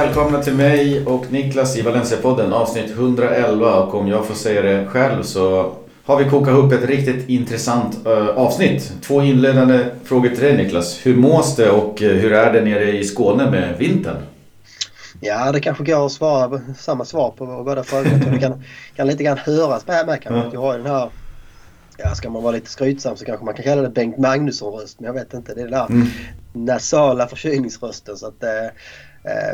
Välkomna till mig och Niklas i Valencia-podden avsnitt 111 och om jag får säga det själv så har vi kokat ihop ett riktigt intressant uh, avsnitt. Två inledande frågor till dig Niklas. Hur mås det och uh, hur är det nere i Skåne med vintern? Ja, det kanske går att svara samma svar på båda frågorna. Det kan, kan lite grann höras med, med kanske. Mm. Jag har den här, ja, ska man vara lite skrytsam så kanske man kan kalla det Bengt Magnusson-röst. Men jag vet inte. Det är den där mm. nasala förkylningsrösten. Så att, eh, Eh,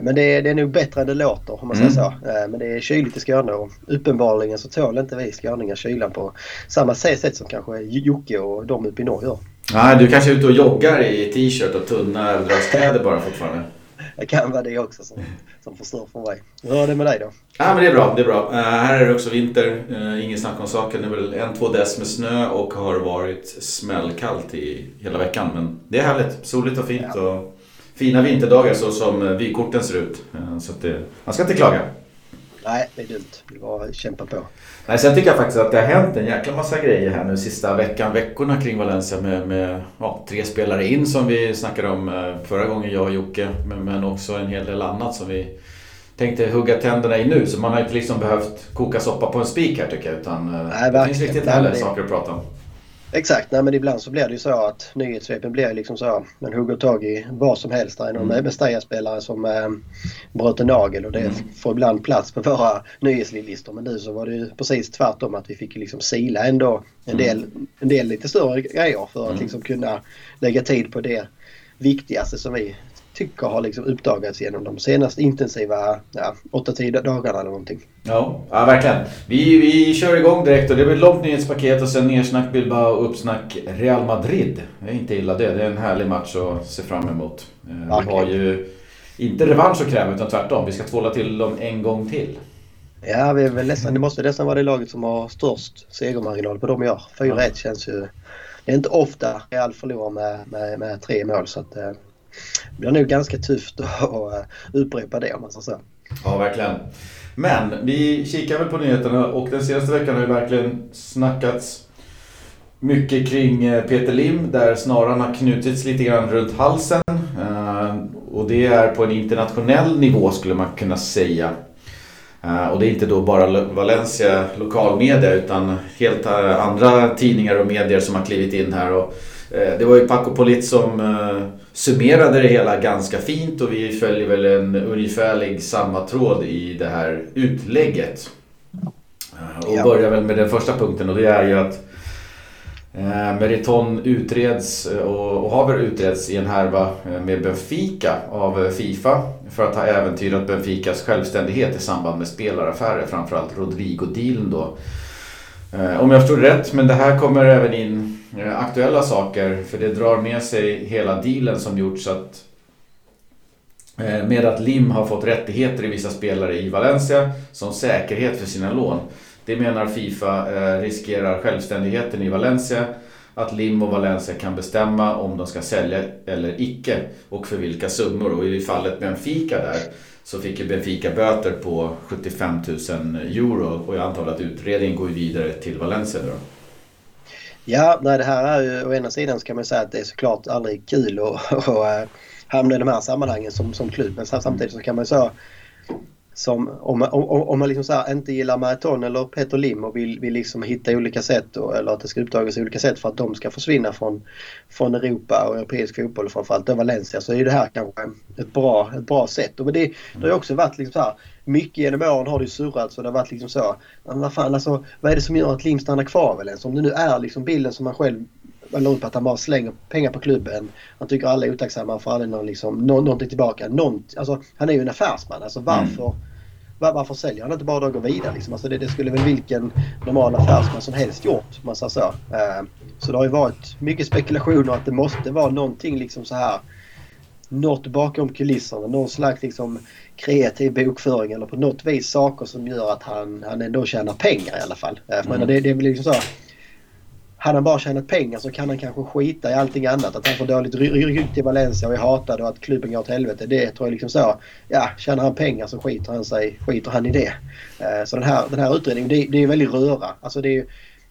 men det är, det är nog bättre än det låter om man säger mm. så. Eh, men det är kyligt i Skåne och uppenbarligen så tål inte vi skåningar kylan på samma sätt som kanske Jocke och de uppe i norr gör. Nej, du kanske är ute och joggar i t-shirt och tunna överdragskläder bara fortfarande? Det kan vara det också som, som förstör för mig. Hur är det med dig då? Ja, men det är bra. Det är bra. Uh, här är det också vinter. Uh, ingen snack om saken. Det är väl en, två dess med snö och har varit smällkallt i hela veckan. Men det är härligt. Soligt och fint. Ja. Och fina vinterdagar så som eh, vykorten ser ut. Eh, så det, man ska inte klaga. Nej, det är dumt. Det var kämpa på. Nej, sen tycker jag faktiskt att det har hänt en jäkla massa grejer här nu sista veckan, veckorna kring Valencia med, med ja, tre spelare in som vi snackade om eh, förra gången jag och Jocke. Men, men också en hel del annat som vi tänkte hugga tänderna i nu. Så man har inte liksom behövt koka soppa på en spik här tycker jag. Utan Nej, det finns riktigt härliga saker att prata om. Exakt, nej men ibland så blir det ju så att nyhetssvepen blir liksom så. Man hugger tag i vad som helst. Det är någon mm. Mestalla-spelare som eh, bröt en nagel och det mm. får ibland plats på våra nyhetslistor. Men nu så var det ju precis tvärtom att vi fick liksom sila ändå en mm. del, en del lite större grejer för att liksom kunna lägga tid på det viktigaste som vi tycker har liksom uppdagats genom de senaste intensiva ja, 8-10 dagarna eller någonting. Ja, ja verkligen. Vi, vi kör igång direkt och det blir ett långt nyhetspaket och sen nersnack Bilbao och uppsnack Real Madrid. Det är inte illa det. Det är en härlig match att se fram emot. Eh, vi har ju inte revansch att kräva utan tvärtom. Vi ska tvåla till dem en gång till. Ja, vi är väl nästan, det måste nästan vara det laget som har störst segermarginal på de gör. 4-1 ja. känns ju... Det är inte ofta Real förlorar med, med, med tre mål så att, eh, det blir nog ganska tufft att eh, upprepa det om man säger så. Ja, verkligen. Men vi kikar väl på nyheterna och den senaste veckan har ju verkligen snackats mycket kring eh, Peter Lim där snaran har knutits lite grann runt halsen. Eh, och det är på en internationell nivå skulle man kunna säga. Och det är inte då bara Valencia lokalmedia utan helt andra tidningar och medier som har klivit in här. Och det var ju Paco Polit som summerade det hela ganska fint och vi följer väl en ungefärlig samma tråd i det här utlägget. Eh, och börjar väl med den första punkten och det är ju att eh, Meriton utreds eh, och har väl utretts i en härva med Benfica av Fifa för att ha äventyrat Benficas självständighet i samband med spelaraffärer, framförallt Rodrigo-dealen då. Om jag förstår rätt, men det här kommer även in Eh, aktuella saker. För det drar med sig hela dealen som gjorts att eh, med att Lim har fått rättigheter i vissa spelare i Valencia som säkerhet för sina lån. Det menar Fifa eh, riskerar självständigheten i Valencia. Att Lim och Valencia kan bestämma om de ska sälja eller icke och för vilka summor. Och i fallet Benfica där så fick ju Benfica böter på 75 000 euro och jag antar att utredningen går vidare till Valencia då. Ja, nej, det här är ju å ena sidan så kan man säga att det är såklart aldrig kul att, eh, hamna i de här sammanhangen som, som klubb. Men samtidigt så kan man ju säga som om, om, om man liksom så inte gillar Maraton eller Peter Lim och vill, vill liksom hitta olika sätt och, eller att det ska uppdagas olika sätt för att de ska försvinna från, från Europa och europeisk fotboll framförallt då Valencia så är det här kanske ett bra, ett bra sätt. Och det, det har ju också varit liksom så här mycket genom åren har det surrats och det har varit liksom så. Men vad fan alltså, vad är det som gör att Lim stannar kvar väl ens? Om det nu är liksom bilden som man själv eller på att han bara slänger pengar på klubben. Han tycker alla är otacksamma, han får aldrig någon, liksom, nå, någonting tillbaka. Någon, alltså, han är ju en affärsman. Alltså, varför, mm. var, varför säljer han inte bara och går vidare? Liksom? Alltså, det, det, skulle väl vilken normal affärsman som helst gjort. Man så. Uh, så det har ju varit mycket spekulationer att det måste vara någonting liksom så här något bakom kulisserna. Någon slags liksom kreativ bokföring eller på något vis saker som gör att han, han ändå tjänar pengar i alla fall. Mm. Men det, det är liksom så. Hade han bara tjänat pengar så kan han kanske skita i allting annat. Att han får dåligt rykte i Valencia och är hatad och att klubben går åt helvete. Det tror jag liksom så. Ja, tjänar han pengar så skiter han, sig, skiter han i det. Eh, så den här, den här utredningen, det, det är väldigt röra. Alltså det är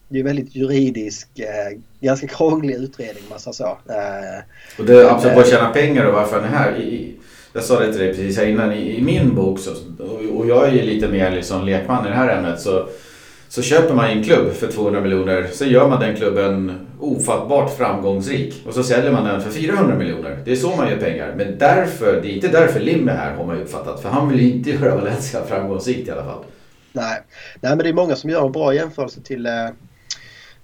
det är väldigt juridisk, eh, ganska krånglig utredning. Massa så. Eh, och det, absolut, att tjäna pengar och varför han är här. jag sa det till dig precis här innan, i, i min bok så, och, och jag är ju lite mer liksom lekman i det här ämnet så så köper man en klubb för 200 miljoner, sen gör man den klubben ofattbart framgångsrik och så säljer man den för 400 miljoner. Det är så man gör pengar. Men därför, det är inte därför Lim är här har man ju uppfattat. För han vill ju inte göra Valencia framgångsrikt i alla fall. Nej. Nej, men det är många som gör en bra jämförelse till eh,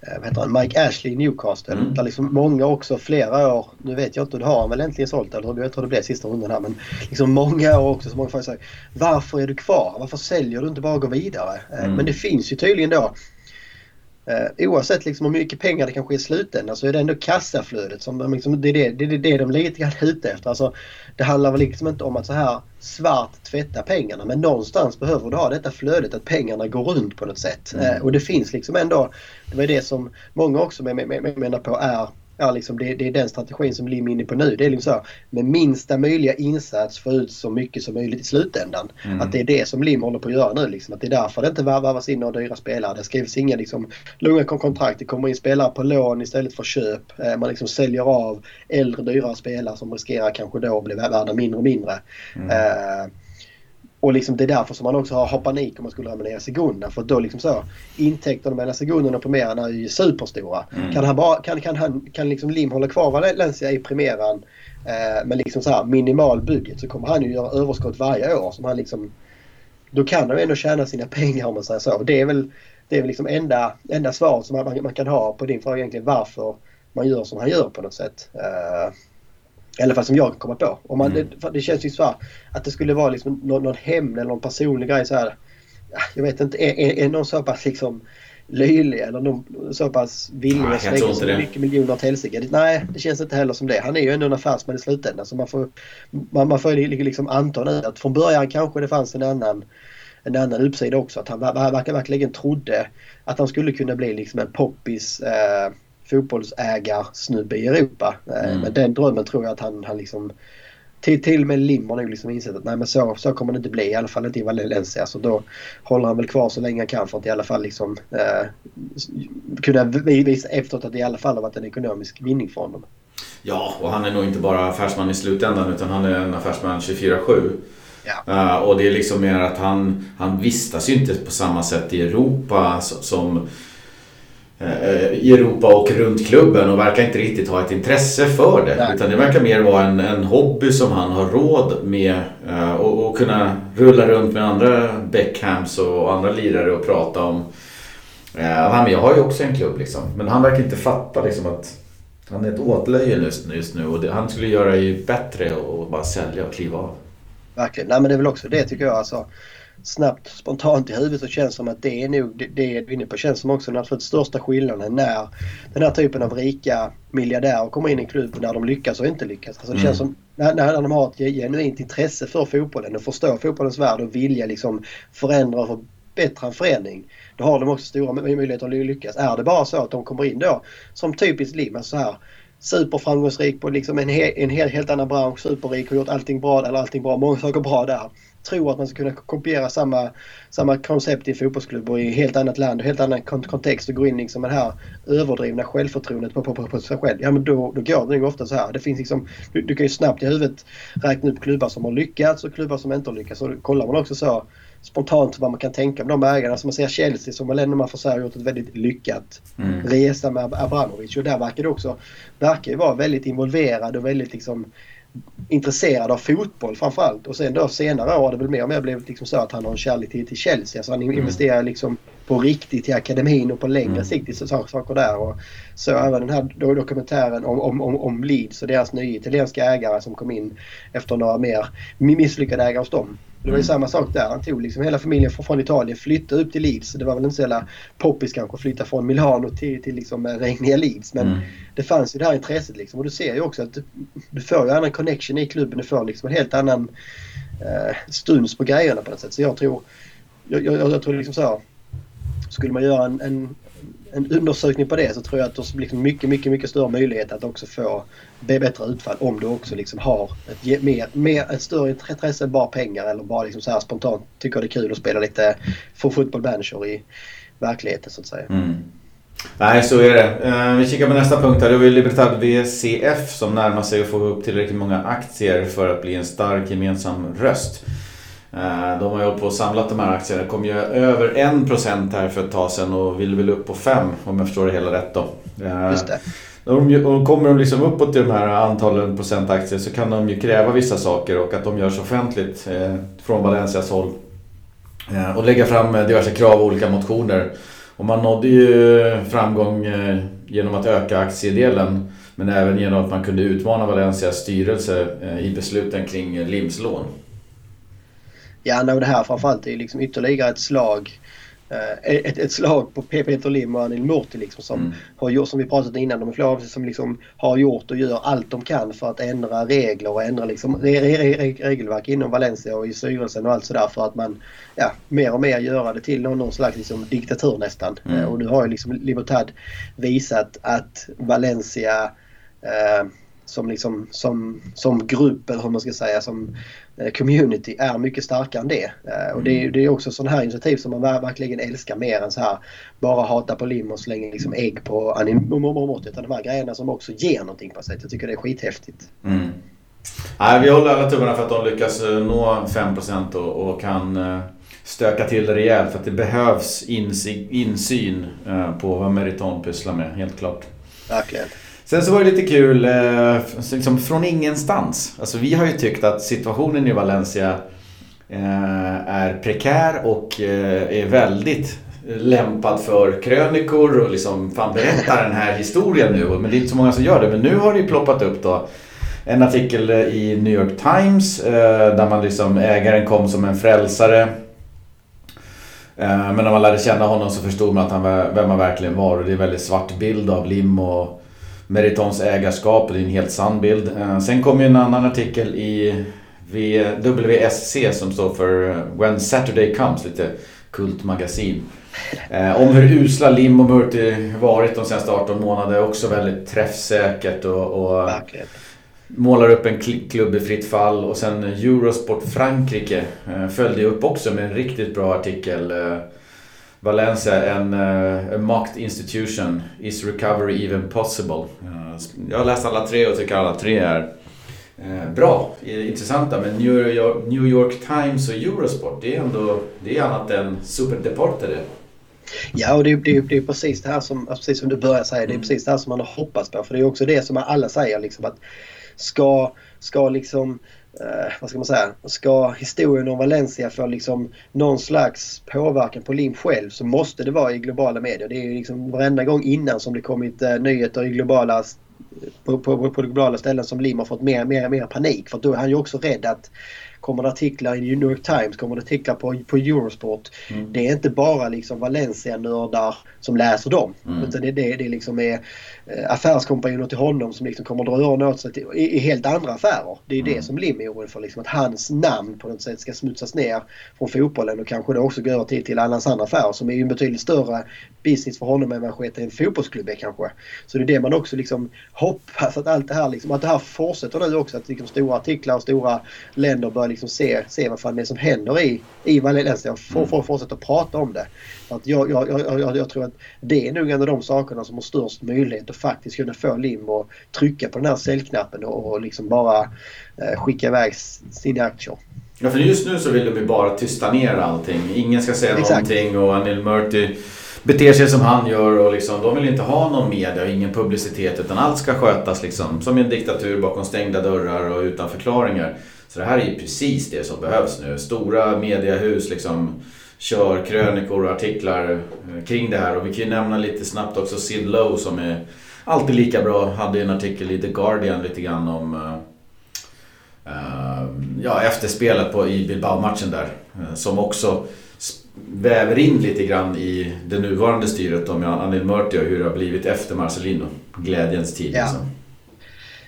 vad heter han, Mike Ashley Newcastle. Mm. Där liksom många också flera år, nu vet jag inte, det har han väl äntligen sålt eller jag tror det blev sista rundan här. Men liksom många år också så många folk säger varför är du kvar? Varför säljer du inte bara och går vidare? Eh, mm. Men det finns ju tydligen då Eh, oavsett liksom hur mycket pengar det kanske är i slutändan så är det ändå kassaflödet som liksom, det, är det, det, är det de lite grann är ute efter. Alltså, det handlar väl liksom inte om att så här svart tvätta pengarna men någonstans behöver du ha detta flödet att pengarna går runt på något sätt. Mm. Eh, och det finns liksom ändå, det var det som många också menar på är ja, liksom det, det, är den strategin som Lim är inne på nu. Det är liksom så med minsta möjliga insats få ut så mycket som möjligt i slutändan. Mm. Att det är det som Lim håller på att göra nu. Liksom. Att det är därför det inte varvas in några dyra spelare. Det skrivs inga liksom, långa kontrakt. Det kommer in spelare på lån istället för köp. Eh, man liksom säljer av äldre dyrare spelare som riskerar kanske då att bli värda mindre och mindre. Mm. Eh, och liksom det är därför som man också har, har panik om man skulle i Segunda. För då liksom så intäkterna mellan Segunda och Primeran är ju superstora. Mm. Kan, han bara, kan, kan, han, kan liksom Lim hålla kvar Valencia i Primeran eh, med liksom så här minimal budget så kommer han ju göra överskott varje år. Som han liksom, då kan han ju ändå tjäna sina pengar om man säger så. Det är väl, det är väl liksom enda, enda svaret som man, man kan ha på din fråga egentligen varför man gör som han gör på något sätt. Uh, i alla fall som jag kan komma på. Om man, mm. det, det, känns ju så att det skulle vara liksom någon, någon hämnd eller någon personlig grej så här. Jag vet inte, är, är, är någon så pass liksom löjlig eller någon så pass villig att slänga så mycket miljoner åt helsike. Nej, det känns inte heller som det. Han är ju ändå en affärsman i slutändan så man får, man, man får liksom anta nu att från början kanske det fanns en annan en annan uppsida också. Att han verkligen trodde att han skulle kunna bli liksom en poppis eh, fotbollsägarsnubbe i Europa. Eh, mm. Men den drömmen tror jag att han, han liksom till, till och med Lim har nog liksom insett att nej men så, så kommer det inte bli. I alla fall inte i Valencia. Så då håller han väl kvar så länge han kan för att i alla fall liksom eh, kunna visa efteråt att det i alla fall har varit en ekonomisk vinning för honom. Ja, och han är nog inte bara affärsman i slutändan utan han är en affärsman 24-7. Ja. Uh, och det är liksom mer att han, han vistas ju inte på samma sätt i Europa som i Europa och runt klubben och verkar inte riktigt ha ett intresse för det. Nej. Utan det verkar mer vara en, en hobby som han har råd med uh, och, och, kunna rulla runt med andra Beckhams och andra lirare och prata om. Uh, jag har ju också en klubb liksom. Men han verkar inte fatta liksom att han är ett åtlöje just, nu och det, han skulle göra ju bättre att bara sälja och kliva av. Verkligen. Nej men det är väl också det tycker jag. Alltså snabbt spontant i huvudet så känns som att det är nog det, det är inne på känns som också den absolut största skillnaden när den här typen av rika miljardärer kommer in i en klubb när de lyckas och inte lyckas. Alltså det mm. känns som när, när de har ett genuint intresse för fotbollen och förstår fotbollens värld och vilja liksom förändra och förbättra en förening. Då har de också stora möjligheter att lyckas. Är det bara så att de kommer in då som typiskt Lim, alltså så här superframgångsrik på liksom en, he en helt, helt annan bransch, superrik och gjort allting bra, eller allting bra, många saker bra där tror att man ska kunna kopiera samma, samma koncept i fotbollsklubb och i helt annat land och helt annan kontext och gå in liksom med det här överdrivna självförtroendet på, på, på, på sig själv. Ja men då, då går det nog ofta så här. Det finns liksom, du, du kan ju snabbt i huvudet räkna upp klubbar som har lyckats och klubbar som inte har lyckats. Och kollar man också så spontant vad man kan tänka med de ägarna. Som man ser Chelsea som väl ändå man får säga har gjort ett väldigt lyckat mm. resa med Abramovic. Och där verkar det också verkar ju vara väldigt involverad och väldigt liksom intresserad av fotboll framförallt. Och sen då senare år har det väl mer och mer blivit liksom så att han har en kärlek till, till Chelsea. Alltså han mm. investerar liksom på riktigt i akademin och på längre mm. sikt i saker där. Och så även den här dokumentären om, om, om, om Leeds och deras nya italienska ägare som kom in efter några mer misslyckade ägare hos dem. Det var ju mm. samma sak där. Han tog liksom hela familjen från Italien, flyttade upp till Leeds. Det var väl inte så jävla poppis kanske att flytta från Milano till, till liksom eh, regniga Leeds. Men mm. det fanns ju det här intresset liksom. Och du ser ju också att du, du får ju en annan connection i klubben. Du får liksom en helt annan eh, stuns på grejerna på något sätt. Så jag tror, jag, jag, jag tror liksom så här, Skulle man göra en, en en undersökning på det så tror jag att det blir liksom mycket, mycket, mycket större möjlighet att också få bättre utfall om du också liksom har ett, mer, mer, ett större intresse än bara pengar eller bara liksom så här spontant tycker det är kul att spela lite för fotboll manager i verkligheten så att säga. Mm. Nej, så är det. Eh, vi kikar på nästa punkt här. Det vi Libertad VCF som närmar sig att få upp tillräckligt många aktier för att bli en stark gemensam röst. Eh, de har ju hållit på och samlat de här aktierna. Det kom ju över 1% här för ett tag sedan och vill väl upp på 5 om jag förstår det hela rätt då. Eh, Just det. Och kommer de liksom uppåt i de här antalen procent aktier så kan de ju kräva vissa saker och att de görs offentligt från Valencias håll. Och lägga fram diverse krav och olika motioner. Och man nådde ju framgång eh, genom att öka aktiedelen men även genom att man kunde utmana Valencias styrelse eh, i besluten kring Lims lån. Ja, det här framförallt är liksom ytterligare ett slag Eh, ett, ett slag på Peter Lim och Anil Murti liksom som mm. har gjort, som vi pratat innan, de flera som liksom har gjort och gör allt de kan för att ändra regler och ändra liksom re, re, re, regelverk inom Valencia och i styrelsen och allt sådär för att man ja, mer och mer göra det till någon, någon slags liksom diktatur nästan. Mm. Eh, och nu har ju liksom Libertad visat att Valencia eh, som, liksom, som, som grupp eller hur man ska säga som Eh, community är mycket starkare än det. Eh, och det, är, mm. det är också sådana här initiativ som man verkligen älskar mer än så här bara hata på lim och slänga liksom ägg på animomot. Utan de här grejerna som också ger någonting på sig. Jag tycker det är skithäftigt. Mm. Nej, vi håller alla tummarna för att de lyckas eh, nå 5% och, och kan stöka till det rejält. För att det behövs insyn på vad Meriton pysslar med, helt klart. Verkligen. Sen så var det lite kul, eh, liksom från ingenstans. Alltså vi har ju tyckt att situationen i Valencia eh, är prekär och eh, är väldigt lämpad för krönikor och liksom fan berätta den här historien nu. Men det är inte så många som gör det. Men nu har det ju ploppat upp då en artikel i New York Times eh, där man liksom, ägaren kom som en frälsare. Eh, men när man lärde känna honom så förstod man att han, vem han verkligen var och det är en väldigt svart bild av Lim och Meritons ägarskap, det är en helt sann bild. Eh, sen kom ju en annan artikel i WSC som står för eh, When Saturday Comes, lite kultmagasin. Eh, om hur usla Lim och Murti varit de senaste 18 månaderna. Också väldigt träffsäkert och, och målar upp en klubb i fritt fall. Och sen Eurosport Frankrike följde upp också med en riktigt bra artikel. Valencia, en uh, mocked institution. Is recovery even possible? Uh, jag har läst alla tre och tycker alla tre är uh, bra, intressanta. Men New York, New York, Times och Eurosport, det är ändå det är annat än Superdeporte det. Ja, och det är, det, är, det är precis det här som, precis som du börjar säga, det är mm. precis det här som man har hoppats på. För det är också det som alla säger liksom att ska, ska liksom eh, vad ska man säga, ska historien om Valencia få liksom någon slags påverkan på Lim själv så måste det vara i globala medier. Det är ju liksom varenda gång innan som det kommit eh, nyheter i globala på, på, på globala ställen som Lim har fått mer och mer, mer panik. För då är han ju också rädd att kommer det artiklar i New York Times, kommer det artiklar på, på Eurosport. Mm. Det är inte bara liksom Valencia-nördar som läser dem. Mm. Utan det, det, det liksom är Eh, affärskompanjoner till honom som liksom kommer dra öronen åt sig till, i, i, helt andra affärer. Det är mm. det som Lim är orolig för. Liksom, att hans namn på något sätt ska smutsas ner från fotbollen och kanske då också gå över till, till alla andra affärer som är ju en betydligt större business för honom än vad en fotbollsklubb är kanske. Så det är det man också liksom hoppas att allt det här liksom, att det här fortsätter nu också. Att liksom stora artiklar och stora länder börjar liksom se, se vad fan det är som händer i, i Valencia och får, får fortsätta prata om det. Att jag, jag, jag, jag, tror att det är nog en av de sakerna som har störst möjlighet att faktiskt kunna få Lim att trycka på den här säljknappen och, och liksom bara eh, skicka iväg sina aktier. Ja, för just nu så vill de ju bara tysta ner allting. Ingen ska säga Exakt. någonting och Anil Murti beter sig som han gör och liksom, de vill inte ha någon media och ingen publicitet utan allt ska skötas liksom som en diktatur bakom stängda dörrar och utan förklaringar. Så det här är ju precis det som behövs nu. Stora mediehus liksom kör krönikor och artiklar eh, kring det här. Och vi kan ju nämna lite snabbt också Sid Lowe som är alltid lika bra. Hade en artikel i The Guardian lite grann om uh, ja, efterspelet på, i Bilbao-matchen där. Uh, som också väver in lite grann i det nuvarande styret om Anil Murti och hur det har blivit efter Marcelino. Glädjens tid. Ja. Liksom.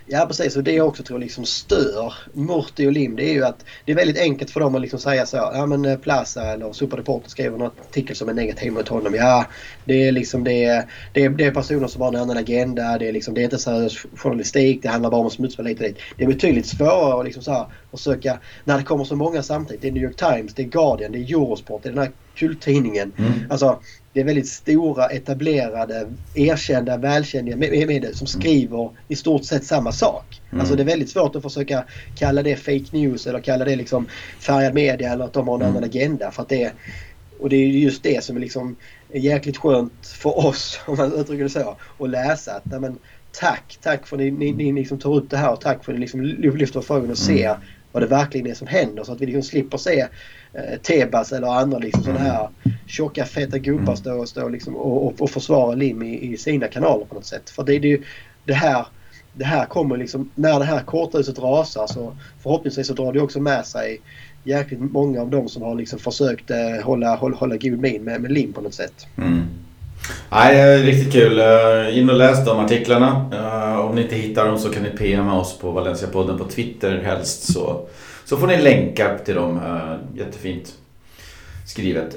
Ja precis och det jag också tror liksom stör Murti och Lim det är ju att det är väldigt enkelt för dem att liksom säga så. Ja men eh, Plaza eller Super Reporter skriver någon artikel som är negativ mot honom. Ja det är liksom det det är, det är personer som har en annan agenda. Det är, liksom, det är inte seriös journalistik. Det handlar bara om att smutsa lite dit. Det är betydligt svårare att liksom så här, försöka när det kommer så många samtidigt. Det är New York Times, det är Guardian, det är Eurosport, det är den här kulttidningen. Mm. Alltså det är väldigt stora, etablerade, erkända, välkända medier som skriver i stort sett samma sak. Mm. Alltså det är väldigt svårt att försöka kalla det fake news eller kalla det liksom färgad media eller att de har en mm. annan agenda. För det och det är just det som är liksom jäkligt skönt för oss, om man uttrycker det så, att läsa. Att, men, tack, tack för att ni, ni, ni liksom tar upp det här och tack för att ni liksom lyfter frågan och ser mm. vad det verkligen är som händer så att vi liksom slipper se Tebas eller andra liksom mm. sådana här tjocka feta gubbar mm. stå, och, stå liksom och, och, och försvara Lim i, i, sina kanaler på något sätt. För det, det, det här det här kommer liksom, när det här korthuset rasar så förhoppningsvis så drar det också med sig jäkligt många av dem som har liksom försökt eh, hålla, hålla, hålla god min med, med lim på något sätt. Mm. Nej, riktigt kul. Uh, in och läs de artiklarna. Uh, om ni inte hittar dem så kan ni PMa oss på Valencia-podden på Twitter helst. Så, så får ni länkar till dem. Uh, jättefint skrivet.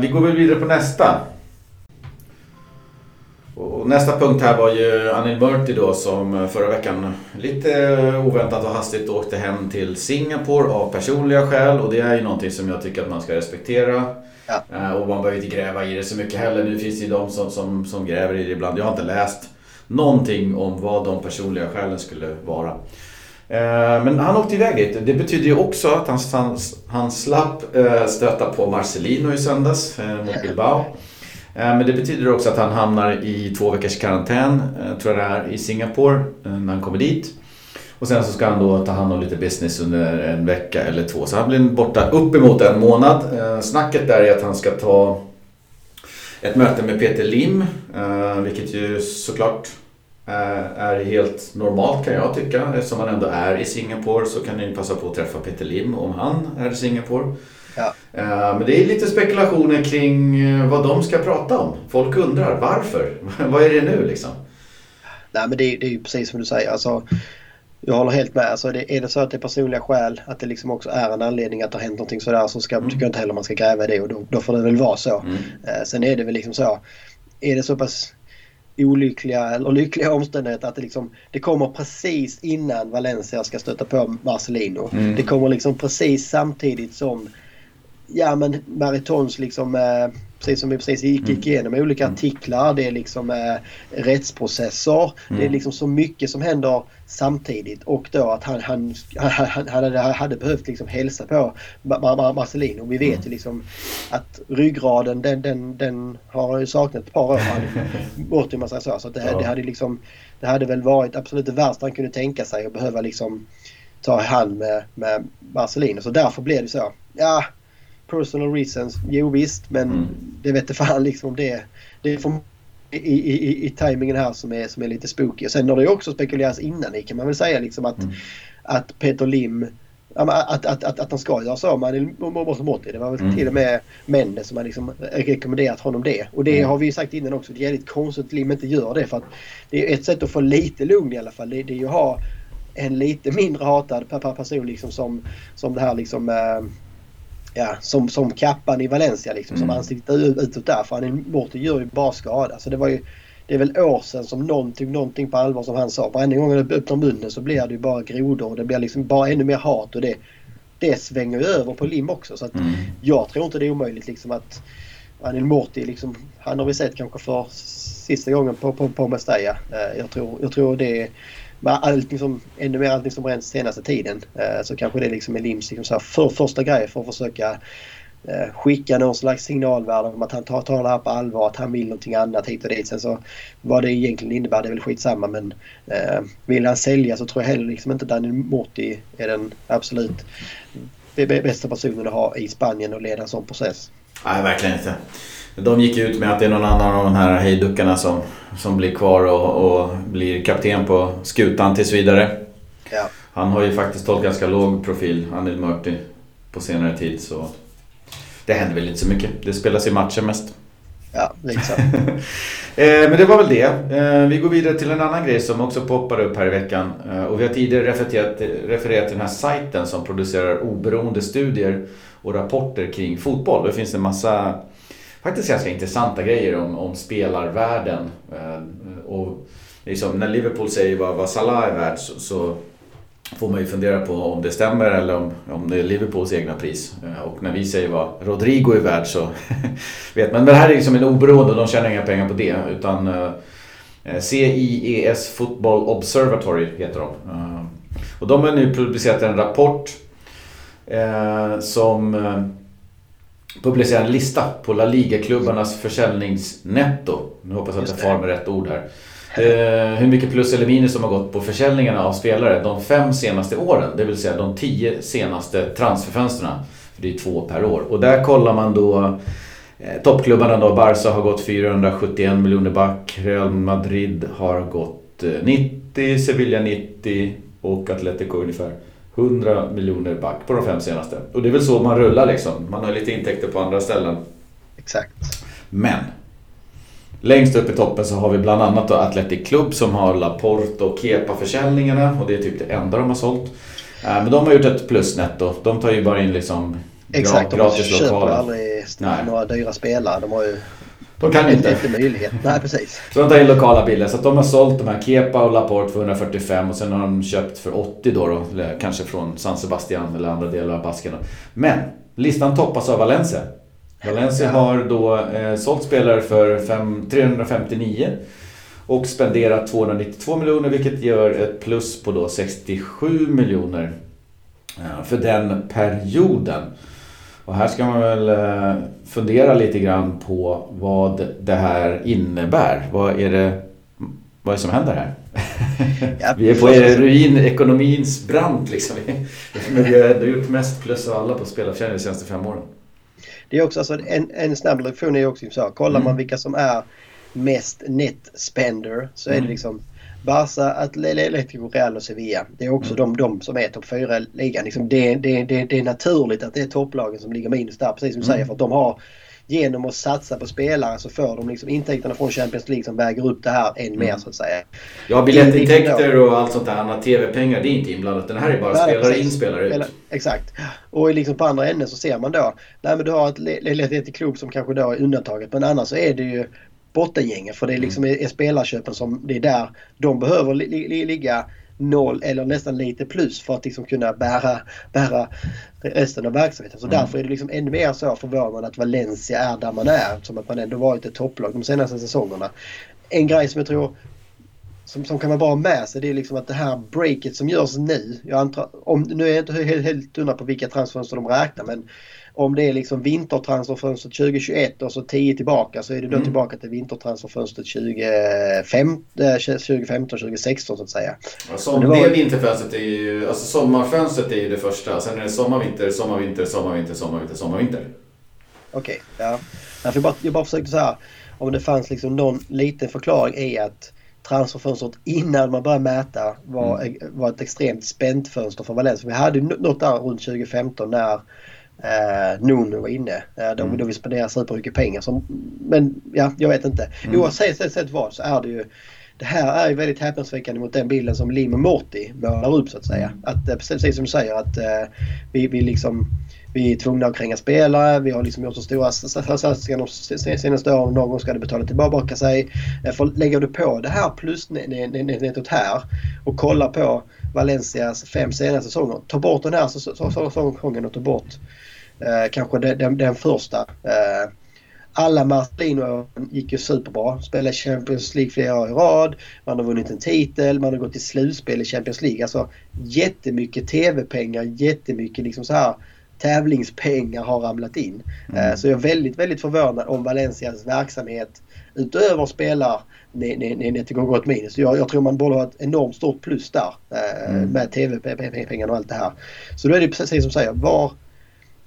vi går väl vidare på nästa. Och nästa punkt här var ju Anil Murti då som förra veckan lite oväntat och hastigt åkte hem till Singapore av personliga skäl. Och det är ju någonting som jag tycker att man ska respektera. Ja. Eh, och man behöver inte gräva i det så mycket heller. Nu finns det ju de som, som, som gräver i det ibland. Jag har inte läst någonting om vad de personliga skälen skulle vara. Eh, men han åkte iväg dit. Det betyder ju också att han, han, han slapp eh, stöta på Marcelino i söndags mot Bilbao. Men det betyder också att han hamnar i två veckors karantän, tror jag det är, i Singapore när han kommer dit. Och sen så ska han då ta hand om lite business under en vecka eller två. Så han blir borta uppemot en månad. Eh, snacket där är att han ska ta ett möte med Peter Lim. Eh, vilket ju såklart eh, är helt normalt kan jag tycka. Eftersom han ändå är i Singapore så kan ni passa på att träffa Peter Lim om han är i Singapore. Ja. Men det är lite spekulationer kring vad de ska prata om. Folk undrar varför? vad är det nu liksom? Nej men det, det är ju precis som du säger. Alltså, jag håller helt med. Alltså det, är det så att det är personliga skäl, att det liksom också är en anledning att det har hänt någonting sådär så ska, mm. tycker jag inte heller man ska gräva i det och då, då får det väl vara så. Mm. Eh, sen är det väl liksom så. Är det så pass olyckliga eller lyckliga omständigheter att det, liksom, det kommer precis innan Valencia ska stöta på Marcelino. Mm. Det kommer liksom precis samtidigt som ja men Maritons liksom eh, precis som vi precis gick, gick mm. igenom olika mm. artiklar. Det är liksom eh, rättsprocesser. Mm. Det är mm. liksom så mycket som händer samtidigt och då att han, han, han, han hade, hade behövt liksom hälsa på Marcelino. Vi vet ju liksom att ryggraden den, den, den har ju saknat ett par år. Bort man säger så. så det, ja. det, hade liksom, det hade väl varit absolut det värsta han kunde tänka sig att behöva liksom ta hand med, med Marcelino. Så därför blev det så. Ja, personal reasons, jo visst men mm. det vet fan liksom det. Det är för i, i, i tajmingen här som är, som är lite spooky. Och sen har det också spekulerats innan i kan man väl säga liksom att, mm. att Peter Lim att, att, att, att han ska göra så med Motti. Det var väl mm. till och med Mendes som har liksom rekommenderat honom det. Och det mm. har vi sagt innan också. Det är jävligt konstigt att Lim inte gör det. För att det är ett sätt att få lite lugn i alla fall. Det, det är ju att ha en lite mindre hatad person liksom som, som det här liksom äh, ja, som, som kappan i Valencia liksom, mm. som ansiktet utåt där. För han Morty gör ju bara skada. Så det var ju det är väl år sedan som någon tog någonting på allvar som han sa. Varje gång han öppnar munnen så blir det ju bara grodor och det blir liksom bara ännu mer hat och det, det svänger ju över på Lim också. Så mm. jag tror inte det är omöjligt liksom att Anil Morty liksom, han har vi sett kanske för sista gången på, på, på Mestalla. Eh, jag tror, jag tror det med allting som, ännu mer allting som bränt senaste tiden eh, så kanske det liksom är Lims liksom så här för, första grej för att försöka eh, skicka någon slags signalvärde om att han tar, tar det här på allvar, att han vill någonting annat hit och dit. Sen så vad det egentligen innebär det är väl skitsamma men eh, vill han sälja så tror jag heller liksom inte Daniel Morti är den absolut bästa personen att ha i Spanien och leda en sån process. Nej, verkligen inte. De gick ut med att det är någon annan av de här hejduckarna som, som blir kvar och, och blir kapten på skutan tills vidare. Ja. Han har ju faktiskt hållit ganska låg profil, Anil Murti, på senare tid. Så det händer väl inte så mycket. Det spelas ju matcher mest. Ja, liksom. Men det var väl det. Eh, vi går vidare till en annan grej som också poppar upp här i veckan. Eh, och vi har tidigare refererat, refererat till den här sajten som producerar oberoende studier och rapporter kring fotboll. Det finns en massa faktiskt ganska intressanta grejer om, om spelarvärlden. Eh, och liksom, när Liverpool säger vad, vad Salah är värd så, så får man ju fundera på om det stämmer eller om, om det är Liverpools egna pris. Eh, och när vi säger vad Rodrigo är värd så vet man. Men det här är liksom en oberoende, de tjänar inga pengar på det. Utan eh, CIES Football Observatory heter de. Eh, och de har nu publicerat en rapport eh, som eh, publicerar en lista på La Liga-klubbarnas försäljningsnetto. Nu hoppas jag att jag far med rätt ord här. Eh, hur mycket plus eller minus som har gått på försäljningarna av spelare de fem senaste åren. Det vill säga de tio senaste transferfönstren. det är två per år. Och där kollar man då eh, toppklubbarna då. Barca har gått 471 miljoner back. Real Madrid har gått 90, eh, Sevilla 90 och Atletico ungefär 100 miljoner back på de fem senaste. Och det är väl så man rullar liksom. Man har lite intäkter på andra ställen. Exakt. Men Längst upp i toppen så har vi bland annat då Athletic Club som har Laporte och Kepa-försäljningarna och det är typ det enda de har sålt. Äh, men de har gjort ett plusnetto. De tar ju bara in liksom Exakt, gratis lokaler. de köper aldrig Nej. några dyra spelare. De har ju de kan inte. inte möjlighet. Nej, precis. Så de tar in lokala bilder. Så att de har sålt de här Kepa och Laporte för 145 och sen har de köpt för 80 då, då kanske från San Sebastian eller andra delar av Basken. Men listan toppas av Valencia. Valencia har då eh, sålt spelare för 5, 359 och spenderat 292 miljoner vilket gör ett plus på då 67 miljoner eh, för den perioden. Och här ska man väl eh, fundera lite grann på vad det här innebär. Vad är det, vad är det som händer här? Ja, vi är på ruin, ekonomins brant liksom. Men vi har gjort mest plus av alla på spelarförsäljning de senaste fem åren. Det är också alltså, en, en snabb lektion är också så. Kollar mm. man vilka som är mest net spender så är det mm. liksom Barca, Atletico, Real och Sevilla. Det är också mm. de, de som är topp 4 i ligan. Liksom det, det, det, det, är naturligt att det är topplagen som ligger minus där, precis som du mm. säger. För att de har, genom att satsa på spelare så får de liksom intäkterna från Champions League som väger upp det här än mm. mer så att säga. Ja, biljettintäkter och allt sånt där annat. TV-pengar, det är inte inblandat. Den här är bara Nej, spelare in, spelare ut. Exakt. Och liksom på andra änden så ser man då, nej men du har ett Letti klubb som kanske då är undantaget men annars så är det ju bottengänget för det är liksom mm. är spelarköpen som det är där de behöver li, li, ligga noll eller nästan lite plus för att liksom kunna bära, bära resten av verksamheten. Så mm. därför är det liksom ännu mer så förvånande att Valencia är där man är. Som att man ändå varit ett topplag de senaste säsongerna. En grej som jag tror som, som kan vara bra med sig det är liksom att det här breaket som görs nu. Jag antar, om, nu är jag inte helt, helt hundra på vilka transfers de räknar men om det är liksom vintertransferfönstret 2021 och så 10 tillbaka så är det då mm. tillbaka till vintertransferfönstret 2015, 2016 så att säga. Alltså, det, var... det vinterfönstret är ju, alltså sommarfönstret är ju det första. Sen är det sommar, vinter, sommar, vinter, sommar, vinter, sommar, vinter, sommar, vinter. Okej, okay, ja. Jag bara, jag bara försökte så här om det fanns liksom någon liten förklaring i att transferfönstret innan man började mäta var, mm. var ett extremt spänt fönster för Valencia. Vi hade något där runt 2015 när eh, Nuno var inne. Eh, då, mm. då vi spenderade supermycket pengar. Som, men ja, jag vet inte. Mm. Oavsett vad så är det ju det här är ju väldigt häpnadsväckande mot den bilden som Lim och Morty målar upp så att säga. Att, eh, precis som du säger att eh, vi, vi liksom vi är tvungna att kränga spelare. Vi har liksom gjort så stora satsningar de senaste åren. Någon gång ska det betala tillbaka sig. Eh, för lägger du på det här plusnettot här och kollar på Valencias fem senaste säsonger. Ta bort den här säsongen och ta bort eh, kanske den, den, den första. Eh, alla Marcelino gick ju superbra. Spelade Champions League flera år i rad. Man har vunnit en titel. Man har gått till slutspel i Champions League. Alltså jättemycket TV-pengar. Jättemycket liksom så här tävlingspengar har ramlat in. Mm. Eh, så jag är väldigt, väldigt förvånad om Valencias verksamhet utöver spelar Neto går gott minus. Jag, jag tror man borde ha ett enormt stort plus där eh, mm. med tv-pengarna och allt det här. Så då är det precis som säger, var,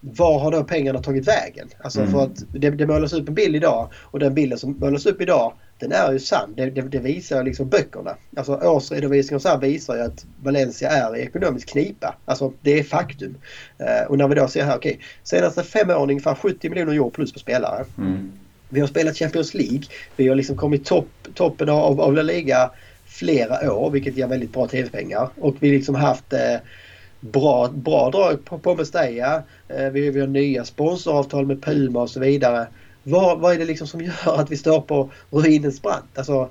var har då pengarna tagit vägen? Alltså mm. för att det, det målas upp en bild idag och den bilden som målas upp idag den är ju sann. Det, det, det visar liksom böckerna. Alltså årsredovisningen så här visar ju att Valencia är i ekonomisk knipa. Alltså det är faktum. Uh, och när vi då ser här, okej, okay, senaste fem åren ungefär 70 miljoner euro plus på spelare. Mm. Vi har spelat Champions League. Vi har liksom kommit topp, toppen av, av La Liga flera år vilket ger väldigt bra tv-pengar. Och vi liksom haft eh, bra, bra drag på, på Mestalla. Eh, vi, vi har nya sponsoravtal med Puma och så vidare. Vad, vad är det liksom som gör att vi står på ruinens brant? Alltså,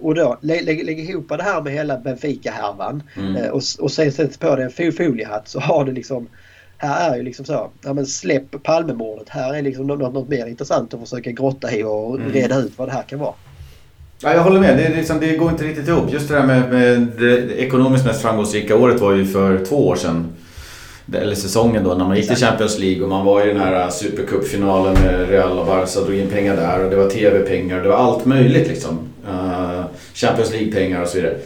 och då lägg, lägg, lägg ihop det här med hela Benfica-härvan Mm. eh, och, och sen sätt på dig en fo- foliehatt så har du liksom här är ju liksom så, ja men släpp Palmemordet. Här är liksom något, något mer intressant att försöka grotta i och Mm. reda ut vad det här kan vara. Ja, jag håller med. Det, liksom, det går inte riktigt ihop. Just det där med, med det ekonomiskt mest framgångsrika året var ju för två år sedan. Eller säsongen då när man gick till. Champions League och man var i den här Supercup-finalen med Real och Barca drog in pengar där och det var TV-pengar det var allt möjligt liksom. Eh, Champions League-pengar och så vidare.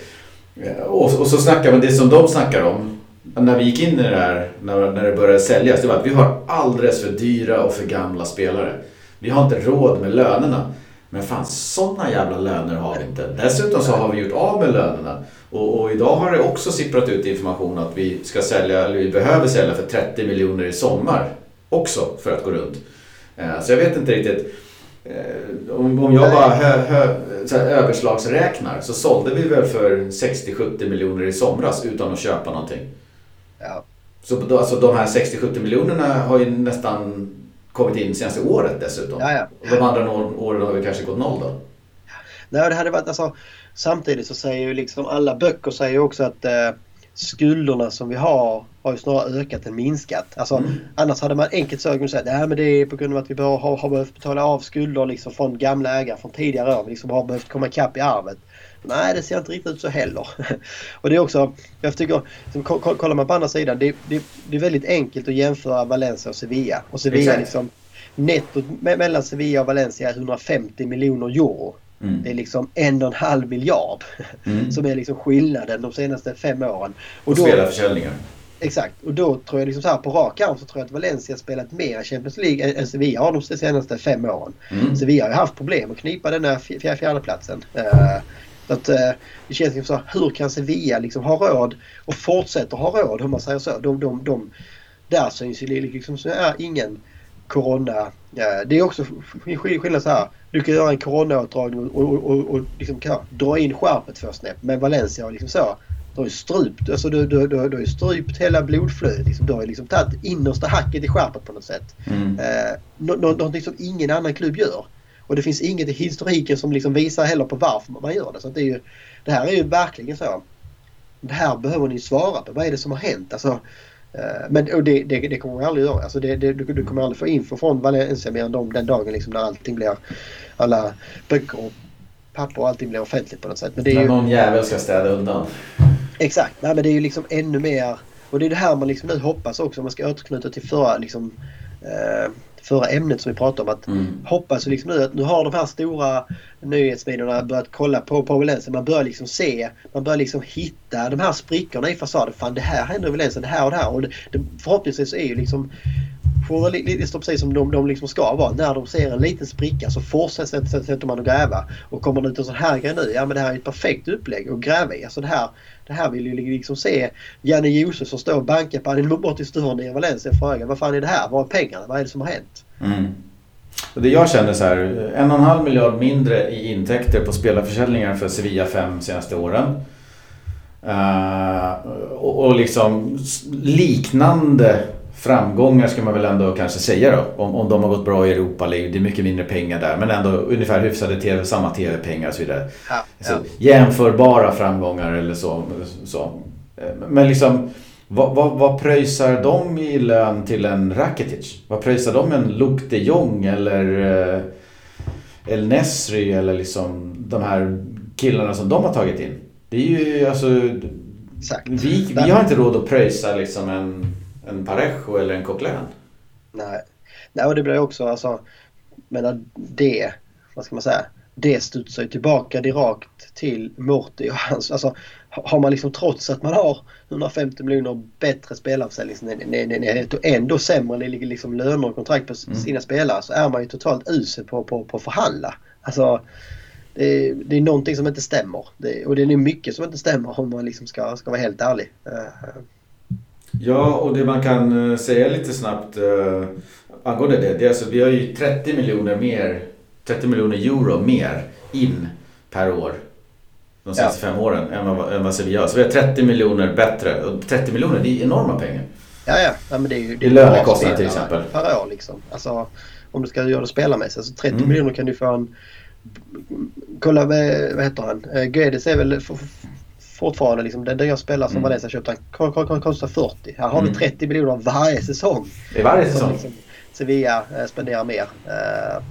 Och, och så snackar man det som de snackar om när vi gick in i det här, när, när det började säljas, det var att vi har alldeles för dyra och för gamla spelare. Vi har inte råd med lönerna. Men fan, sådana jävla löner har vi inte. Dessutom så har vi gjort av med lönerna. Och, och idag har det också sipprat ut information att vi ska sälja, eller vi behöver sälja för 30 miljoner i sommar. Också för att gå runt. Eh, Så jag vet inte riktigt. eh, Om, jag bara hö, hö, så överslagsräknar så sålde vi väl för 60-70 miljoner i somras utan att köpa någonting. Ja. Så alltså, de här 60-70 miljonerna har ju nästan kommit in senaste året dessutom. Ja, ja. Och de andra år- åren har vi kanske gått noll då. Nej, det hade varit alltså, samtidigt så säger ju liksom alla böcker säger också att eh, skulderna som vi har har ju snarare ökat än minskat. Alltså, Mm. Annars hade man enkelt så kunnat säga att det är på grund av att vi bör, har, har behövt betala av skulder liksom från gamla ägare från tidigare år. Vi liksom har behövt komma ikapp i arvet. Nej, det ser inte riktigt ut så heller. och det är också, jag tycker, ko- ko- kollar man på andra sidan, det, det, det är väldigt enkelt att jämföra Valencia och Sevilla. Och Sevilla Exakt. liksom, nettot me- mellan Sevilla och Valencia är 150 miljoner euro. Mm. Det är liksom en och en halv miljard Mm. som är liksom skillnaden de senaste fem åren. Och då, spelarförsäljningar. exakt. Och då tror jag liksom så här på rak arm så tror jag att Valencia spelat mer Champions League än- Sevilla har de senaste fem åren. Mm. Sevilla har ju haft problem att knipa den här fjär, fjärdeplatsen. Uh, så att, eh, det känns liksom så hur kan Sevilla liksom ha råd och fortsätter ha råd, om man säger så. De, de, de, där syns ju liksom så är ingen corona. eh, det är också sk- sk- skillnad så här. Du kan göra en coronaåtdragning och, och, och, och liksom kan dra in skärpet för snäpp. Men Valencia har liksom så. Du har ju strypt, alltså du, du, du, du har strypt hela blodflödet. Liksom. Du har ju liksom tagit innersta hacket i skärpet på något sätt. Mm. Eh, nå, nå, någonting som ingen annan klubb gör. Och det finns inget i historiken som liksom visar heller på varför man gör det. Så att det, är ju, det här är ju verkligen så. Det här behöver ni svara på. Vad är det som har hänt? Alltså, eh, men och det, det, det kommer man aldrig göra. Alltså det, det, du, du kommer aldrig få info från Valencia mer än de, den dagen liksom när allting blir... Alla böcker och papper och allting blir offentligt på något sätt. Men det är När ju, någon jävel ska städa undan. Exakt, nej, men det är ju liksom ännu mer och det är det här man liksom nu hoppas också om man ska återknyta till förra, liksom, eh, förra ämnet som vi pratade om. Att Mm. hoppas liksom nu att nu har de här stora nyhetsmedierna börjat kolla på, på Valencia. Man börjar liksom se, man börjar liksom hitta de här sprickorna i fasaden. Fan det här händer i Valencia, det här och det här. Och det, det, förhoppningsvis är ju liksom journalister precis som de, de liksom ska vara. När de ser en liten spricka så fortsätter man att gräva. Och kommer det ut en sån här grej nu, ja men det här är ett perfekt upplägg att gräva i. Alltså det här, det här vill ju liksom se Janne Josefsson stå och banka på en bort i sturen i Valencia och fråga vad fan är det här? Var är pengarna? Vad är det som har hänt? Mm. Och det jag känner så här, en och en halv miljard mindre i intäkter på spelarförsäljningar för Sevilla fem senaste åren. Uh, och, och liksom liknande framgångar ska man väl ändå kanske säga då. Om, om de har gått bra i Europa League. Det är mycket mindre pengar där men ändå ungefär hyfsade TV, samma TV-pengar och så vidare. Ja, Så jämförbara framgångar eller så. så. Men liksom vad, vad, vad pröjsar de i lön till en Rakitic? Vad pröjsar de en Luke de Jong eller eh, El Nesri eller liksom de här killarna som de har tagit in? Det är ju alltså... Exakt. Vi, vi har inte råd att pröjsa liksom en, en Parejo eller en Coquelin. Nej. Nej, och det blir också alltså, menar det, vad ska man säga, det studsar ju tillbaka direkt till Morty och hans, alltså har man liksom trots att man har 150 miljoner bättre spelarförsäljningsenhet och ändå sämre liksom löner och kontrakt på Mm. sina spelare så är man ju totalt usel på, på, på att förhandla. Alltså det är, det är någonting som inte stämmer. Det, och det är mycket som inte stämmer om man liksom ska, ska vara helt ärlig. Eh, Ja, och det man kan eh, säga lite snabbt uh, angående det. det är alltså, vi har ju 30 miljoner mer, 30 miljoner euro mer in per år. De senaste fem åren än vad, än vad Sevilla. Så vi har 30 miljoner bättre. Och 30 miljoner, det är enorma pengar. Ja, ja. ja men det är ju I är lönekostnad bra till exempel. Per år liksom. Alltså, om du ska göra det spelarmässigt. Så 30 Mm. miljoner kan du få en kolla vad heter han? Eh, Guedes är väl fortfarande liksom den nya spelare som mm. Valencia köpt. Han kostar 40. Här har mm. vi 30 miljoner varje säsong. I varje säsong? Liksom Sevilla eh, spenderar mer. Eh,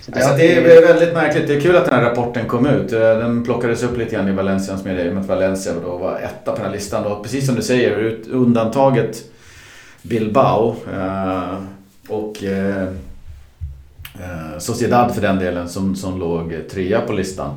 så det, alltså det är väldigt märkligt. Det är kul att den här rapporten kom ut. Eh, den plockades upp lite grann i Valencians media i och med att Valencia då var etta på den här listan. Och precis som du säger, undantaget Bilbao och Sociedad för den delen som, som låg trea på listan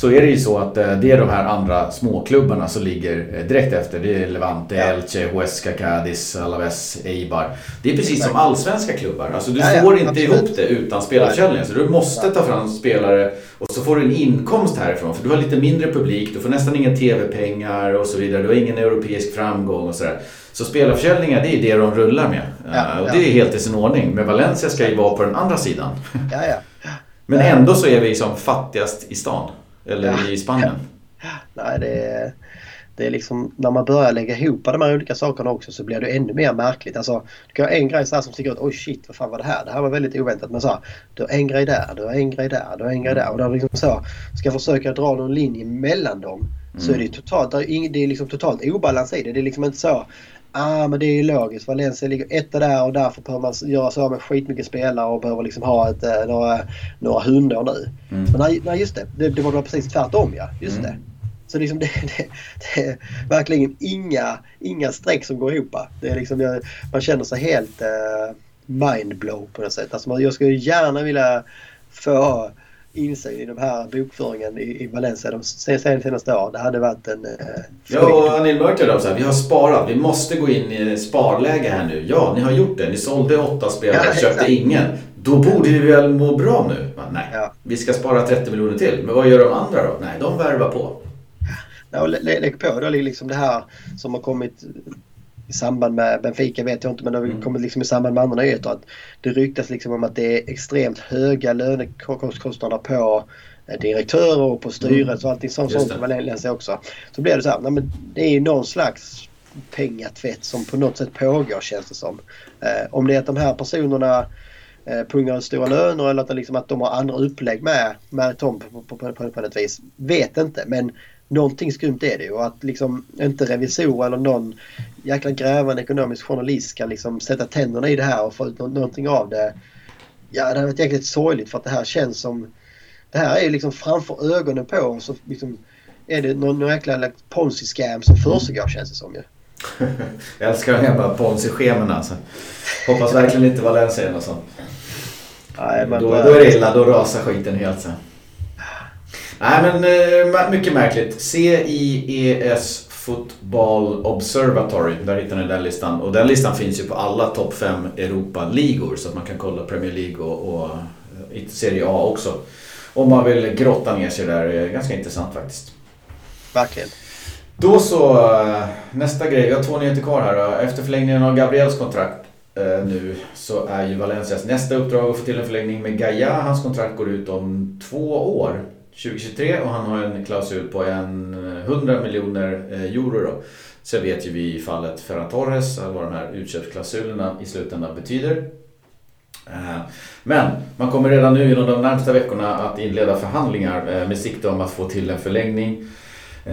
så är det ju så att eh, det är de här andra småklubbarna som ligger eh, direkt efter. Det är Levante, ja. Elche, Huesca, Cadiz, Alaves, Eibar. Det är precis som allsvenska klubbar. Alltså du ja, får ja, inte absolut. ihop det utan spelarförsäljning. Så du måste ta fram spelare och så får du en inkomst härifrån. För du har lite mindre publik, du får nästan inga TV-pengar och så vidare. Du har ingen europeisk framgång och sådär. Så spelarförsäljningar, det är det de rullar med. Ja, och det är helt i sin ordning. Men Valencia ska ju vara på den andra sidan. Men ändå så är vi som fattigast i stan. Eller ja. i Spanien? Nej, det är, det är liksom när man börjar lägga ihop de här olika sakerna också så blir det ännu mer märkligt. Alltså, du kan ha en grej så här som sticker ut. Oj shit, vad fan var det här? Det här var väldigt oväntat. Men så här, du har en grej där, du har en grej där, du har en grej där. Och då liksom så, ska försöka dra någon linje mellan dem mm. så är det totalt, det är liksom totalt obalans i det. Det är liksom inte så ah, men det är ju logiskt. Valencia ligger etta där och därför behöver man göra sig av med skitmycket spelare och behöver liksom ha ett, eh, några, några hundar nu. Mm. Men nej, nej, just det. Det, det var precis tvärtom ja. Just mm. det. Så liksom det, det, det, är verkligen inga, inga streck som går ihop. Det är liksom, man känner sig helt uh, mindblow på något sätt. Alltså man, jag skulle gärna vilja få insyn i den här bokföringen i, i Valencia de senaste åren. Det hade varit en... Eh, ja, och Anil Mörk så här, vi har sparat, vi måste gå in i sparläge här nu. Ja, ni har gjort det. Ni sålde åtta spelare, ja, köpte exakt. ingen. Då borde vi väl må bra nu? Men, nej, ja. vi ska spara 30 miljoner till. Men vad gör de andra då? Nej, de värvar på. Ja, lägg på då liksom det här som har kommit i samband med Benfica vet jag inte men det har mm. kommit liksom i samband med andra nyheter att det ryktas liksom om att det är extremt höga lönekostnader på eh, direktörer och på styret och allting sånt, sånt man läser också. Så blir det så här, nej, men det är ju någon slags pengatvätt som på något sätt pågår känns det som. Eh, om det är att de här personerna eh, pungar stora löner eller att, liksom, att de har andra upplägg med, med Tom på, på, på, på, på ett vis. Vet inte men någonting skumt är det ju och att liksom inte revisor eller någon jäkla grävande ekonomisk journalist kan liksom sätta tänderna i det här och få ut någonting av det. Ja, det har varit jäkligt sorgligt för att det här känns som... Det här är liksom framför ögonen på oss så liksom är det någon, någon jäkla ponzi-scam som försiggår känns det som ju. Jag älskar de här bara ponzi-schemen alltså. Hoppas verkligen inte Valencia är något sånt. Nej, men då, då är det illa, då rasar skiten helt sen. Nej men eh, mycket märkligt. CIES Football Observatory, där hittar ni den listan. Och den listan finns ju på alla topp 5 Europa-ligor så att man kan kolla Premier League och, och eh, Serie A också. Om man vill grotta ner sig där, är ganska intressant faktiskt. Verkligen. Då så, eh, nästa grej. Vi har två nyheter kvar här. Efter förlängningen av Gabriels kontrakt nu så är ju Valencias nästa uppdrag att få till en förlängning med Gaia. Hans kontrakt går ut om två år. 2023 och han har en klausul på en eh, 100 miljoner eh, euro. Då. Så vet ju vi i fallet Ferran Torres vad de här utköpsklausulerna i slutändan betyder. Eh, men man kommer redan nu inom de närmsta veckorna att inleda förhandlingar med sikte om att få till en förlängning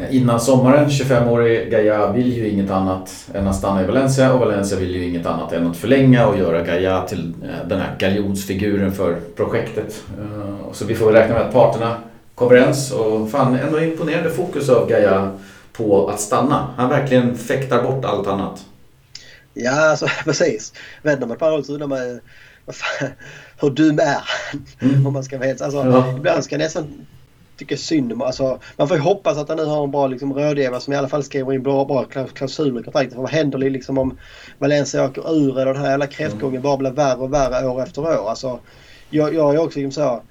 innan sommaren. 25-årig Gaia vill ju inget annat än att stanna i Valencia och Valencia vill ju inget annat än att förlänga och göra Gaia till den här galjonsfiguren för projektet. Så vi får räkna med att parterna kom överens och fan ändå imponerande fokus av Gaia på att stanna. Han verkligen fäktar bort allt annat. Ja, alltså, precis. Vänder man på honom så undrar man hur dum är han? Mm. Om man ska veta. Alltså, ja. Ibland ska jag nästan tycka synd om alltså, Man får ju hoppas att han nu har en bra liksom, rådgivare som i alla fall skriver in bra, bra klausuler i kontraktet. Vad händer liksom om Valencia åker ur eller den här jävla kräftgången bara blir värre och värre år efter år? Alltså, jag, jag är också liksom så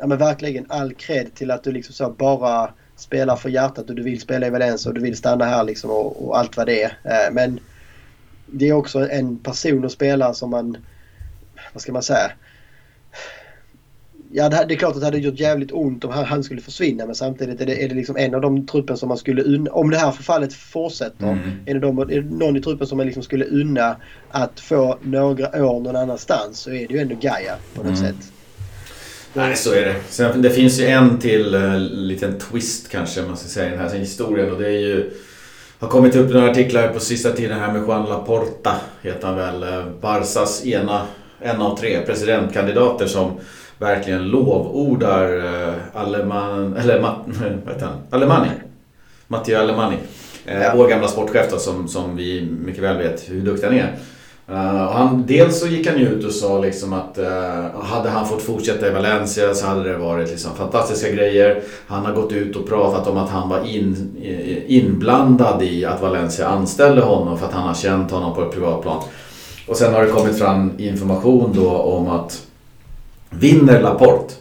ja, men verkligen all cred till att du liksom så bara spelar för hjärtat och du vill spela i Valencia och du vill stanna här liksom och, och allt vad det är. Eh, men det är också en person och spelare som man, vad ska man säga? Ja, det, är klart att det hade gjort jävligt ont om han skulle försvinna men samtidigt är det, är det liksom en av de truppen som man skulle unna, om det här förfallet fortsätter, mm. är, det de, är det någon i truppen som man liksom skulle unna att få några år någon annanstans så är det ju ändå Gaia på något mm. sätt. Nej, så är det. Sen, det finns ju en till uh, liten twist kanske man ska säga i den här historien och det är ju har kommit upp några artiklar på sista tiden här med Juan Laporta, heter han väl. Uh, Barsas ena, en av tre presidentkandidater som verkligen lovordar uh, Aleman, eller, vad heter han? Alemani. Matteo Alemani. Ja. Vår gamla sportchef då, som, som vi mycket väl vet hur duktig han är. Uh, han, dels så gick han ju ut och sa liksom att uh, hade han fått fortsätta i Valencia så hade det varit liksom fantastiska grejer. Han har gått ut och pratat om att han var in, eh, inblandad i att Valencia anställde honom för att han har känt honom på ett privat plan. Och sen har det kommit fram information då om att vinner Laporte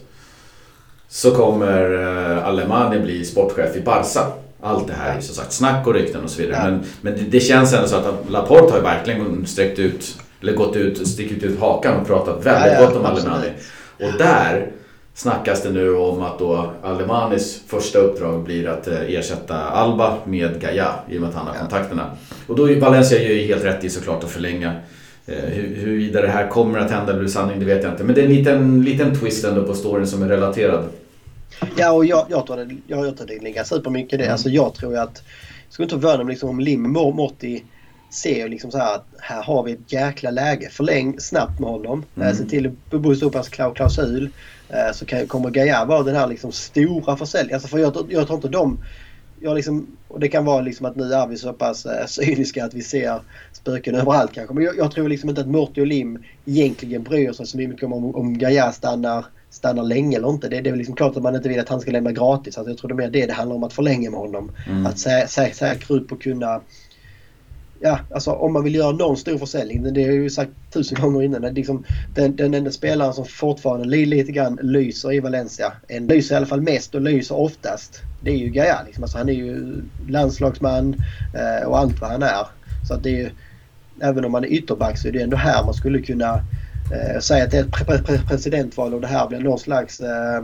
så kommer uh, Alemani bli sportchef i Barca. Allt det här är som sagt snack och rykten och så vidare. Ja. Men, men det, det, känns ändå så att Laporte har ju verkligen sträckt ut, eller gått ut, stickit ut hakan och pratat väldigt ja, ja, gott om Alemani. Och där snackas det nu om att då Alemanis första uppdrag blir att eh, ersätta Alba med Gaia i och med att han har kontakterna. Och då är Valencia ju helt rätt i såklart att förlänga. Eh, huruvida det här kommer att hända eller blir sanning, det vet jag inte. Men det är en liten, liten twist ändå på storyn som är relaterad. Ja, och jag, jag tror det, jag, jag tror det ligger supermycket i det. Mm. Alltså jag tror att... Jag skulle inte förvåna mig liksom, om Lim Morty ser liksom så här att här har vi ett jäkla läge. Förläng snabbt med honom. Mm. Eh, se till att boosta upp hans klausul. Eh, så kan, kommer Gaia vara den här liksom stora försäljningen. Alltså för jag, jag tror inte de... Jag liksom, och det kan vara liksom att nu är vi så pass äh, cyniska att vi ser spöken överallt kanske. Men jag, jag tror liksom inte att Morty och Lim egentligen bryr sig så mycket om, om, om Gaia stannar stannar länge eller inte. Det, det är liksom klart att man inte vill att han ska lämna gratis. Alltså jag tror det är mer det det handlar om att förlänga med honom. Mm. Att sä, sä, säkra upp och kunna... Ja, alltså om man vill göra någon stor försäljning, det har jag ju sagt tusen gånger innan. Det liksom, den, den enda spelaren som fortfarande lite grann lyser i Valencia, en lyser i alla fall mest och lyser oftast, det är ju Gaia. Liksom. Alltså han är ju landslagsman eh, och allt vad han är. Så att det är ju, även om man är ytterback så är det ändå här man skulle kunna eh, säga att det är ett pre pre presidentval och det här blir någon slags eh,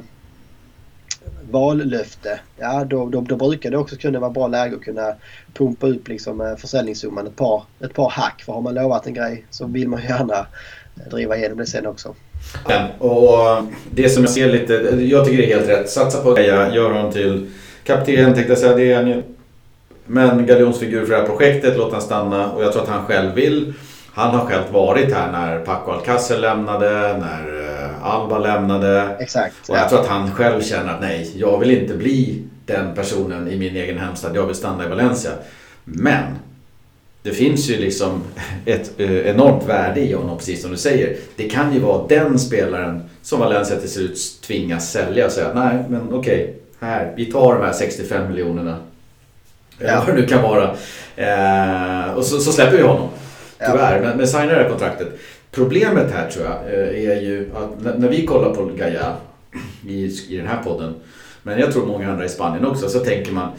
vallöfte. Ja, då, då, då brukar det också kunna vara bra läge att kunna pumpa upp liksom, eh, försäljningssumman ett par, ett par hack. För har man lovat en grej så vill man gärna eh, driva igenom det sen också. Ja, och det som jag ser lite, jag tycker det är helt rätt. Satsa på Gaia, gör honom till kapten tänkte jag säga. Det är en, Men galjonsfigur för det här projektet, låt han stanna. Och jag tror att han själv vill. Han har själv varit här när Paco Alcacer lämnade, när eh, Alba lämnade. Exakt. Och jag tror att han själv känner att nej, jag vill inte bli den personen i min egen hemstad. Jag vill stanna i Valencia. Men det finns ju liksom ett eh, enormt värde i honom, precis som du säger. Det kan ju vara den spelaren som Valencia till slut tvingas sälja och säga nej, men okej, här, vi tar de här 65 miljonerna. Ja. Vad det nu kan vara. Eh, och så, så släpper vi honom. Tyvärr, men, men signar det här kontraktet. Problemet här tror jag eh, är ju att när vi kollar på Gaia i, i den här podden, men jag tror många andra i Spanien också, så tänker man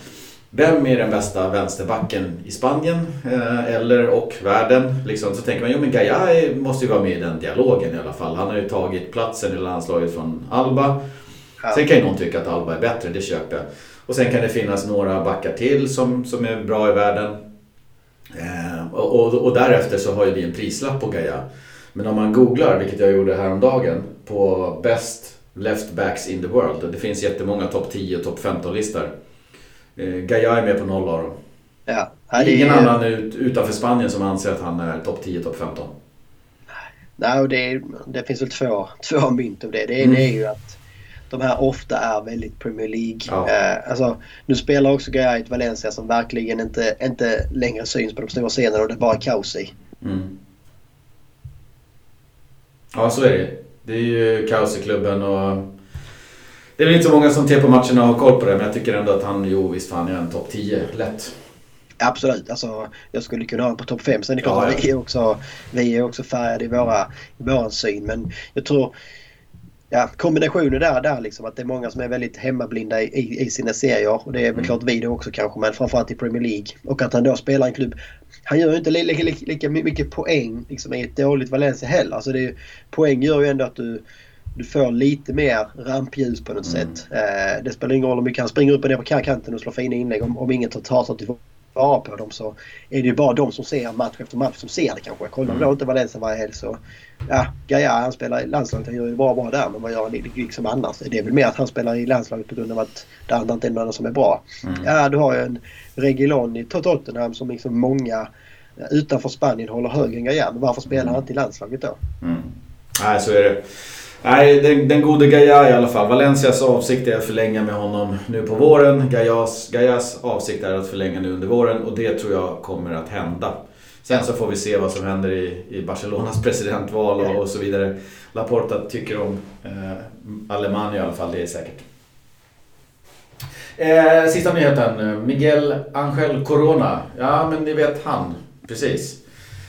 vem är den bästa vänsterbacken i Spanien eh, eller och världen? Liksom, så tänker man, jo men Gaia måste ju vara med i den dialogen i alla fall. Han har ju tagit platsen i landslaget från Alba. Sen kan ju någon tycka att Alba är bättre, det köper jag. Och sen kan det finnas några backar till som, som är bra i världen. Eh, och, och, och, därefter så har ju vi en prislapp på Gaia. Men om man googlar, vilket jag gjorde häromdagen, på Best Left Backs in the World. Det finns jättemånga topp 10 och topp 15-listor. Eh, Gaia är med på noll av dem. Ja. Ingen är... annan ut, utanför Spanien som anser att han är topp 10, topp 15. Nej, det, det finns väl två, två mynt av det. Det ena mm. är ju att de här ofta är väldigt Premier League. Ja. Eh, alltså, nu spelar också Gaia ett Valencia som verkligen inte, inte längre syns på de stora scenerna och det är bara kaos i. Mm. Ja, så är det Det är ju kaos i klubben och det är väl inte så många som ser på matcherna och har koll på det men jag tycker ändå att han, jo visst fan är en topp 10, lätt. Absolut, alltså, jag skulle kunna ha honom på topp 5. Sen är det klart ja, ja. vi är också, vi är också färgade i våra, i våran syn men jag tror ja, kombinationen där, där liksom att det är många som är väldigt hemmablinda i, i sina serier och det är väl mm. klart vi då också kanske men framförallt i Premier League. Och att han då spelar en klubb. Han gör ju inte lika, lika, lika mycket poäng liksom, i ett dåligt Valencia heller. Alltså det är, poäng gör ju ändå att du, du får lite mer rampljus på något mm. sätt. Eh, det spelar ingen roll om vi kan springa upp och ner på kanten och slå fina inlägg om, om inget tar sig till vara på dem så är det ju bara de som ser match efter match som ser det kanske. Kollar mm. då inte Valencia varje helg så... Ja, Gaia han spelar i landslaget. Han gör ju bara bra där. Men vad gör han liksom annars? Det är väl mer att han spelar i landslaget på grund av att det andra inte är någon som är bra. Mm. Ja, du har ju en Regilon i Tottenham som liksom många utanför Spanien håller högre än Gaia. Men varför spelar han inte i landslaget då? Mm. Nej, så är det. Nej, den, den gode Gaia i alla fall. Valencias avsikt är att förlänga med honom nu på våren. Gaias, Gaias avsikt är att förlänga nu under våren och det tror jag kommer att hända. Sen så får vi se vad som händer i, i Barcelonas presidentval och, och så vidare. Laporta tycker om eh, Alemania i alla fall, det är säkert. Eh, sista nyheten. Miguel Angel Corona. Ja, men ni vet han. Precis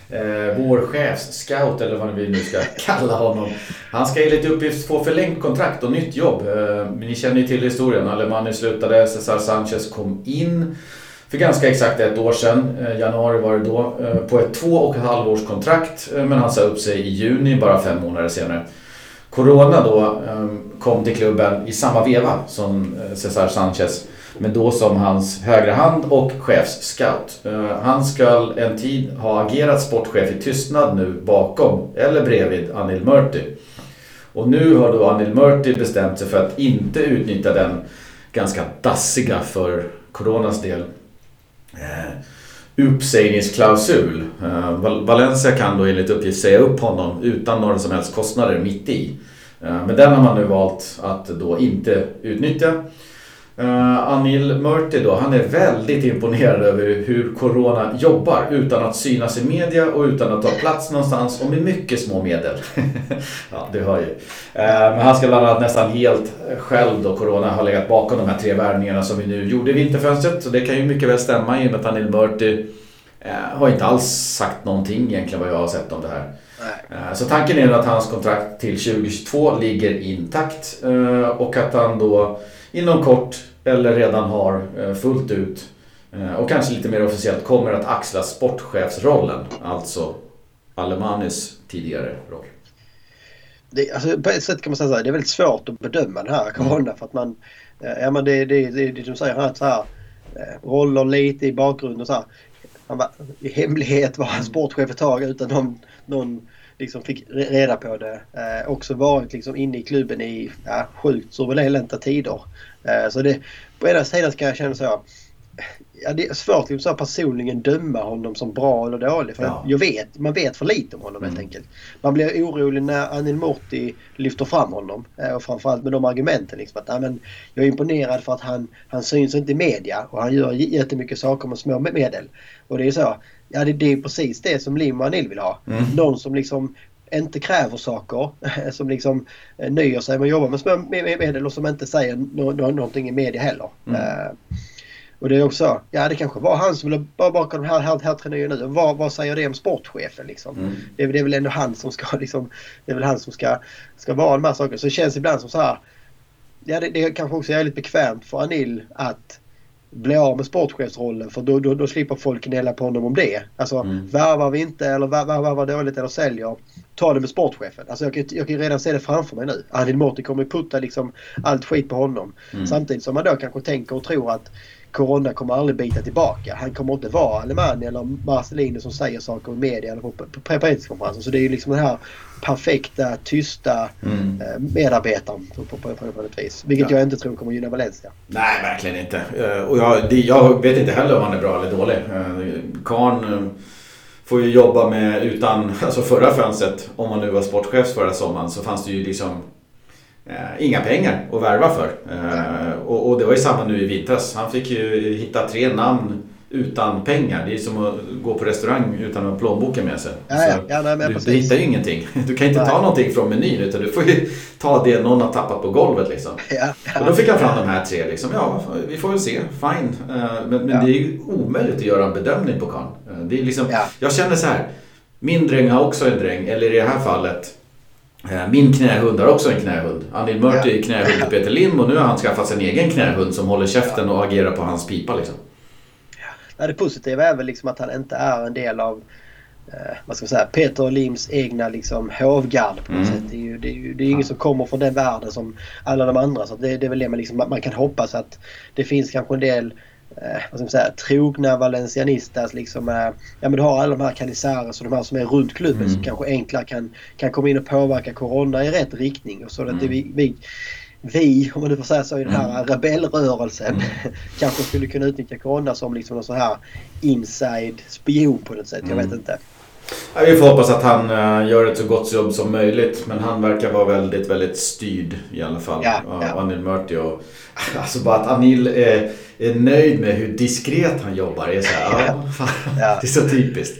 eh, vår chefsscout eller vad vi nu ska kalla honom. Han ska enligt uppgift få förlängt kontrakt och nytt jobb. Eh, ni känner ju till historien. Alemani slutade, Cesar Sanchez kom in för ganska exakt ett år sedan, eh, januari var det då, eh, på ett två och ett halvårs kontrakt. Eh, men han sa upp sig i juni, bara fem månader senare. Corona då ehm, kom till klubben i samma veva som Cesar Sanchez. Men då som hans högra hand och chefsscout. Han ska en tid ha agerat sportchef i tystnad nu bakom eller bredvid Anil Murti. Och nu har då Anil Murti bestämt sig för att inte utnyttja den ganska dassiga för Coronas del Eh, uppsägningsklausul. Eh, Valencia kan då enligt uppgift säga upp honom utan några som helst kostnader mitt i. Eh, men den har man nu valt att då inte utnyttja. Uh, Anil Murti då, han är väldigt imponerad över hur Corona jobbar utan att synas i media och utan att ta plats någonstans och med mycket små medel. ja, du hör ju. Uh, men han ska bland annat nästan helt själv då Corona har legat bakom de här tre värvningarna som vi nu gjorde i vinterfönstret. Så det kan ju mycket väl stämma i och med att Anil Murti uh, har inte alls sagt någonting egentligen vad jag har sett om det här. Så tanken är att hans kontrakt till 2022 ligger intakt och att han då inom kort eller redan har eh, fullt ut eh, och kanske lite mer officiellt kommer att axla sportchefsrollen. Alltså Alemanis tidigare roll. Det, alltså, på ett sätt kan man säga att det är väldigt svårt att bedöma den här corona mm. för att man... Eh, ja men det, det, det, det du säger här, så här roller lite i bakgrunden och så här. Han var, I hemlighet var han sportchef ett tag utan någon, någon liksom fick reda på det. Eh, också varit liksom inne i klubben i ja, sjukt turbulenta tider. Eh, så det, på ena sidan ska jag känna så Ja, det är svårt liksom, att personligen döma honom som bra eller dålig. För ja. jag vet, man vet för lite om honom mm. helt enkelt. Man blir orolig när Anil Morti lyfter fram honom. Eh, och framförallt med de argumenten. Liksom, att, men, jag är imponerad för att han, han syns inte i media och han gör jättemycket saker med små medel. Och det är så. Ja, det, det är precis det som Lim och Anil vill ha. Mm. Någon som liksom inte kräver saker, som liksom eh, nöjer sig med att jobba med små medel och som inte säger no no någonting i media heller. Mm. Uh, och det är också, ja det kanske var han som ville bakom den här, här, här tränaren nu. Vad, vad säger det om sportchefen liksom? Mm. Det, är, det är väl ändå han som ska liksom, det är väl han som ska, ska vara de här sakerna. Så det känns ibland som så här, ja det, det kanske också är lite bekvämt för Anil att bli av med sportchefsrollen för då, då, då slipper folk gnälla på honom om det. Alltså mm. värvar vi inte eller värvar dåligt eller säljer, ta det med sportchefen. Alltså jag, jag kan redan se det framför mig nu. Anil Morty kommer putta liksom allt skit på honom. Mm. Samtidigt som man då kanske tänker och tror att Corona kommer aldrig bita tillbaka. Han kommer inte vara Alemani eller Marcelino som säger saker i media eller på, presskonferensen. Så det är ju liksom den här perfekta, tysta mm. Eh, medarbetaren på, på, på, på något vis. Vilket ja. jag inte tror kommer gynna Valencia. Nej, verkligen inte. Eh, och jag, jag vet inte heller om han är bra eller dålig. Eh, Karn får ju jobba med utan, alltså förra fönstret, om man nu var sportchef förra sommaren, så fanns det ju liksom inga pengar att värva för. Eh, och, och, det var ju samma nu i vintras. Han fick ju hitta tre namn utan pengar. Det är som att gå på restaurang utan att plånboken med sig. Ja, ja, ja, nej, du, du, hittar ju ingenting. Du kan inte nej. ta någonting från menyn utan du får ju ta det någon har tappat på golvet. Liksom. Och då fick han fram de här tre. Liksom. Ja, vi får väl se. Fine. Eh, men, men det är ju omöjligt att göra en bedömning på. Eh, är liksom, Jag känner så här. Min dräng har också en dräng. Eller i det här fallet Eh, min knähund har också en knähund. Anil Murti är knähund till Peter Lim och nu har han skaffat sig en egen knähund som håller käften och agerar på hans pipa. Liksom. Ja, det positiva är väl liksom att han inte är en del av eh, vad ska man säga, Peter Lims egna liksom, hovgard på något mm. sätt. Det är ju, det är ju det är ingen som kommer från den världen som alla de andra. Så det, det är väl det man, liksom, man kan hoppas att det finns kanske en del eh, vad ska man säga, trogna valencianistas. Liksom, eh, ja, men du har alla de här Canizares och de här som är runt klubben mm. som kanske enklare kan, kan komma in och påverka Corona i rätt riktning. Och så mm. att vi, vi, vi, om man nu får säga så, i den här mm. rebellrörelsen mm. kanske skulle kunna utnyttja Corona som liksom någon sån här inside spion på något sätt. Jag vet mm. inte. Ja, vi får hoppas att han uh, gör ett så gott jobb som möjligt. Men han verkar vara väldigt, väldigt styrd i alla fall. Ja, ja. Anil Murti och... Alltså bara att Anil är, är nöjd med hur diskret han jobbar. Är så här, ja. ja. Det är så typiskt.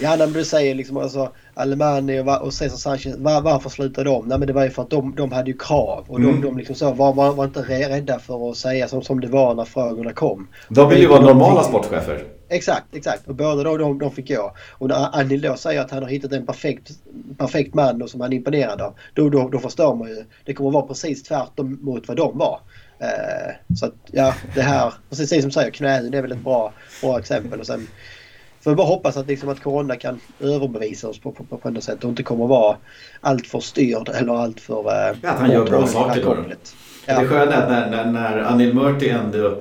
Ja, men du säger liksom alltså Alemani och, och Cesar Sanchez. Var, varför slutade de? Nej, men det var ju för att de, de hade ju krav. Och mm. de, de liksom så, var, var, var inte rädda för att säga som, som det var när frågorna kom. De vill ju vara normala sportchefer. Exakt, exakt. Och båda de, de, de fick gå. Och när Anil då säger att han har hittat en perfekt, perfekt man och som han är imponerad av. Då, då, då förstår man ju. Det kommer vara precis tvärtom mot vad de var. Eh, så att ja, det här, precis som du säger, knähud är väl ett bra, bra exempel. Och sen får vi bara hoppas att, liksom, att Corona kan överbevisa oss på, på, på, på något sätt och inte kommer vara alltför styrd eller alltför... Eh, ja, att han gör bra saker då. Ja. Det sköna är att när, när, när Anil Murti ändå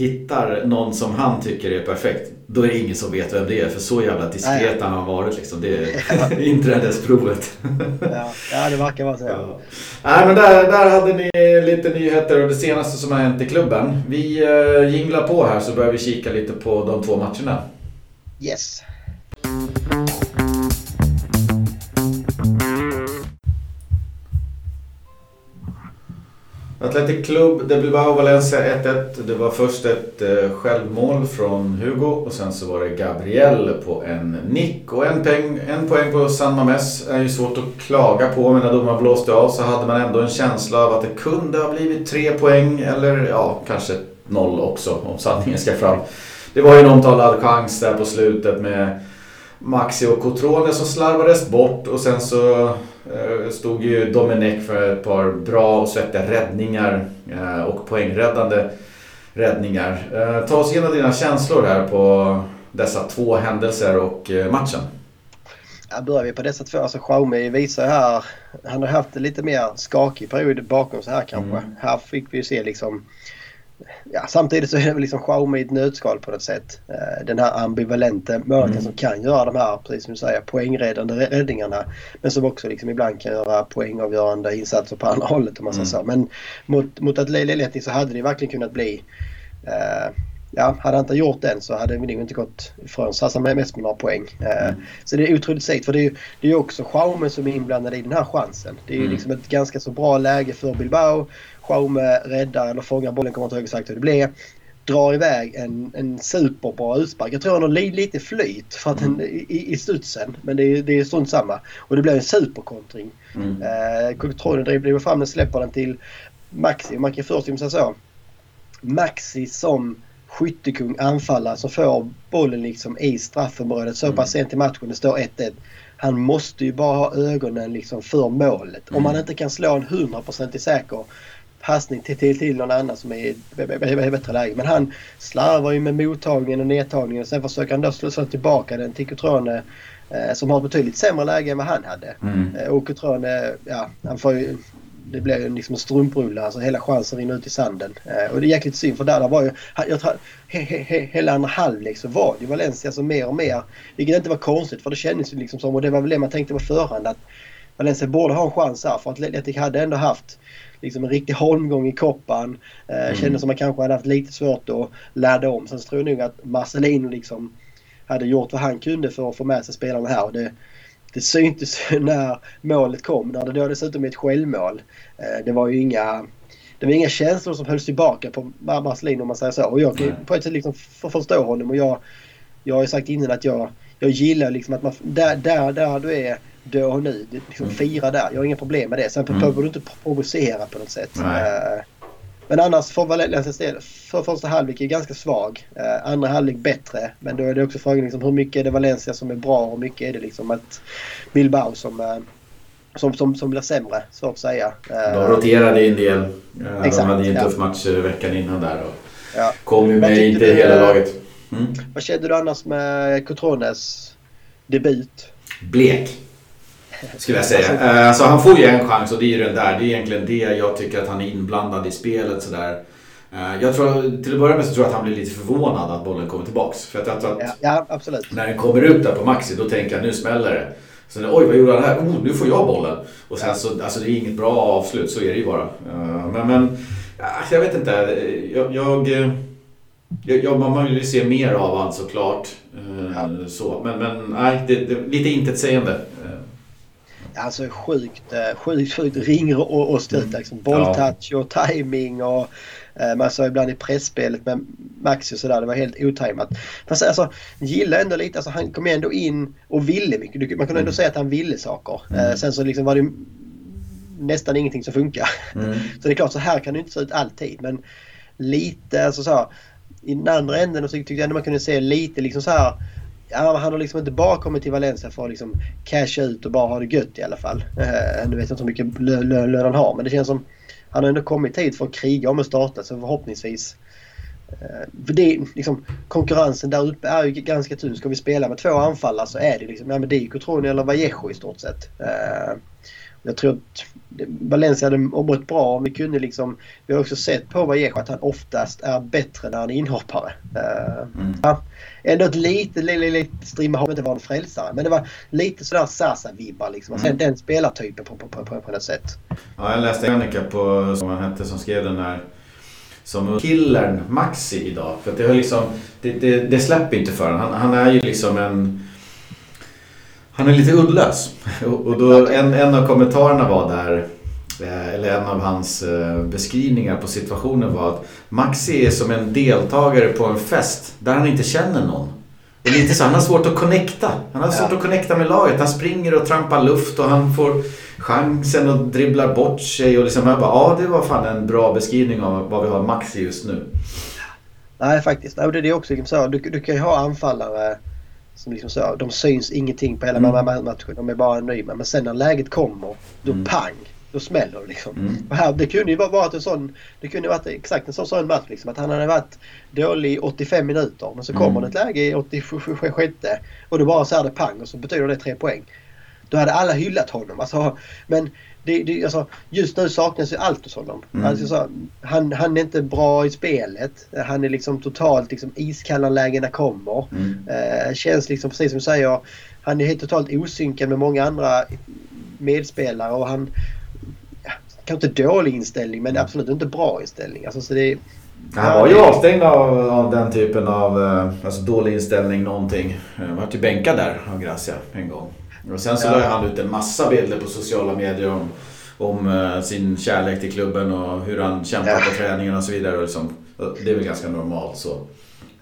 hittar någon som han tycker är perfekt. Då är det ingen som vet vem det är för så jävla diskret har han varit liksom. Det är inträdesprovet. ja. ja, det verkar vara så. Ja. Nej men där, där hade ni lite nyheter och det senaste som har hänt i klubben. Vi uh, jinglar på här så börjar vi kika lite på de två matcherna. Yes. Atletic Club de Bilbao Valencia 1-1. Det var först ett eh, självmål från Hugo och sen så var det Gabriel på en nick. Och en poäng, en poäng på San Mames är ju svårt att klaga på. Men när domaren blåste av så hade man ändå en känsla av att det kunde ha blivit tre poäng eller ja, kanske noll också om sanningen ska fram. Det var ju en omtalad chans där på slutet med Maxi och Cotrone som slarvades bort och sen så stod ju Domenech för ett par bra och svettiga räddningar eh, och poängräddande räddningar. Eh, ta oss igenom dina känslor här på dessa två händelser och matchen. Ja, börjar vi på dessa två. Alltså Xiaomi visar här, han har haft en lite mer skakig period bakom sig här kanske. Mm. Här fick vi ju se liksom ja, samtidigt så är det väl liksom Xiaomi i ett nötskal på något sätt. Eh, den här ambivalenta målvakten mm. som kan göra de här, precis som du säger, poängräddande räddningarna. Men som också liksom ibland kan göra poängavgörande insatser på andra hållet om man säger mm. så. Men mot, mot Atleti så hade det verkligen kunnat bli eh, ja, hade han inte gjort den så hade vi nog inte gått ifrån Sassa med mest med några poäng. Eh, mm. Så det är otroligt segt för det är ju det är också Schaume som är inblandad i den här chansen. Det är ju mm. liksom ett ganska så bra läge för Bilbao. Schaume räddar eller fångar bollen, kommer inte ihåg exakt hur det blev. Drar iväg en, en superbra utspark. Jag tror han har lite flyt för att den, i, i studsen. Men det är, det är strunt samma. Och det blir en superkontring. Mm. Eh, driver fram den, släpper den till Maxi. Man kan först säga så. Maxi som skyttekung anfallare som får bollen liksom i straffområdet så pass mm. sent i matchen. Det står 1-1. Han måste ju bara ha ögonen liksom för målet. Mm. Om man inte kan slå en 100% säker passning till, till, till någon annan som är i bättre läge. Men han slarvar ju med mottagningen och nedtagningen och sen försöker han då slå, slå tillbaka den till Cutrone eh, som har ett betydligt sämre läge än vad han hade. Mm. Eh, och Cutrone, ja, han får ju det blir liksom en strumprulle. Alltså hela chansen rinner ut i sanden. Eh, och det är jäkligt synd för där, där var ju... Jag he, he, he, hela andra halvlek så var det ju Valencia som mer och mer... Vilket inte var konstigt för det kändes ju liksom som, och det var väl det man tänkte på förhand, att Valencia borde ha en chans här. För Atletic hade ändå haft liksom en riktig holmgång i koppan. Eh, mm. Kändes som man kanske hade haft lite svårt att ladda om. Sen så tror jag nog att Marcelino liksom hade gjort vad han kunde för att få med sig spelarna här. Och det, det syntes när målet kom. När det då dessutom är ett självmål. Eh, det var ju inga... Det var inga känslor som hölls tillbaka på Marcelin om man säger så. Och jag kan på ett sätt liksom förstå honom. Och jag, jag har ju sagt innan att jag, jag gillar liksom att man... Där, där, där du är då och nu. Liksom mm. Fira där. Jag har inga problem med det. Sen mm. behöver du inte provocera på något sätt. Nej. Men annars för Valencias del, för första halvlek är ganska svag. Eh, andra halvlek bättre. Men då är det också frågan liksom, hur mycket är det Valencia som är bra och hur mycket är det liksom att Bilbao som, eh, som, som, som blir sämre. Svårt att säga. Eh, de roterade en del. Eh, exakt, de hade ju en tuff match veckan innan där. Och ja. Kom ju med inte du, hela laget. Mm. Vad kände du annars med Cotrones debut? Blek. Skulle jag säga. Alltså, alltså, han får ju en chans och det är ju den där. Det är egentligen det jag tycker att han är inblandad i spelet sådär. Eh, jag tror, till att börja med så tror jag att han blir lite förvånad att bollen kommer tillbaks. För att jag tror att ja, absolut. när den kommer ut där på Maxi då tänker jag nu smäller det. Sen oj vad gjorde han här? Oh, nu får jag bollen. Och sen så, alltså det är inget bra avslut, så är det ju bara. Eh, men, men jag vet inte. Jag, jag, jag, man vill ju se mer av han såklart. Eh, ja. Så, men, men nej, det, det, lite intetsägande. Alltså sjukt, sjukt, sjukt ring och, och stöt. Liksom. Bolltouch och timing och man såg ibland i pressspelet med Maxi och sådär, det var helt otajmat. Fast alltså, gillar ändå lite, alltså, han kom ändå in och ville mycket. Man kunde ändå mm. säga att han ville saker. Mm. Eh, sen så liksom var det nästan ingenting som funkar. Mm. Så det är klart, så här kan det inte se ut alltid. Men lite, alltså så i den andra änden så tyckte jag ändå man kunde se lite liksom så här Ja, han har liksom inte bara kommit till Valencia för att liksom casha ut och bara ha det gött i alla fall. Eh, nu vet jag inte hur mycket lön, lön han har men det känns som han har ändå kommit hit för att kriga om att starta så förhoppningsvis eh, för det, liksom, konkurrensen där uppe är ju ganska tunn. Ska vi spela med två anfallare så är det liksom, ja men det är Cotroni eller Vallejo i stort sett. Uh, jag tror att Valencia hade mått bra om vi kunde liksom... Vi har också sett på Vallejo att han oftast är bättre när han är inhoppare. Uh, mm. ja, ändå ett lite, lite, lite strimma har inte varit en frälsare. Men det var lite sådär Sasa-vibbar liksom. Mm. Den spelartypen på, på, på, på, på något sätt. Ja, jag läste Annika på, som han hette, som skrev den här som killern Maxi idag. För det, har liksom, det, det, det släpper inte för honom. Han, han är ju liksom en han är lite uddlös. Och då, en, en av kommentarerna var där, eller en av hans eh, beskrivningar på situationen var att Maxi är som en deltagare på en fest där han inte känner någon. Det är lite så, han har svårt att connecta. Han har svårt att connecta med laget. Han springer och trampar luft och han får chansen och dribblar bort sig. Och liksom, jag bara, ja det var fan en bra beskrivning av vad vi har Maxi just nu. Nej faktiskt. det är också liksom så. Du, du kan ju ha anfallare som liksom så, de syns ingenting på hela mm. matchen. De är bara nöjda. Men sen när läget kommer, då mm. pang! Då smäller det liksom. Mm. Och här, det kunde ju varit en sån... Det kunde varit exakt en sån, sån match liksom. Att han hade varit dålig i 85 minuter. Men så kommer mm. det ett läge i 86 och då bara så är det pang och så betyder det tre poäng. Då hade alla hyllat honom. Alltså, men det, det, alltså, just nu saknas ju allt hos honom. Mm. Alltså, så, han, han är inte bra i spelet. Han är liksom totalt liksom, iskall när lägena kommer. Mm. Eh, känns liksom precis som du säger. Han är helt totalt osynkad med många andra medspelare och han... Kanske inte dålig inställning men absolut inte bra inställning. Alltså, så det, han var ju avstängd av, av den typen av eh, alltså dålig inställning någonting. Han var ju bänkad där av Gracia en gång. Och sen så ja. la han ut en massa bilder på sociala medier om, om uh, sin kärlek till klubben och hur han kämpar ja. på träningen och så vidare. Och liksom, det är väl ganska normalt så.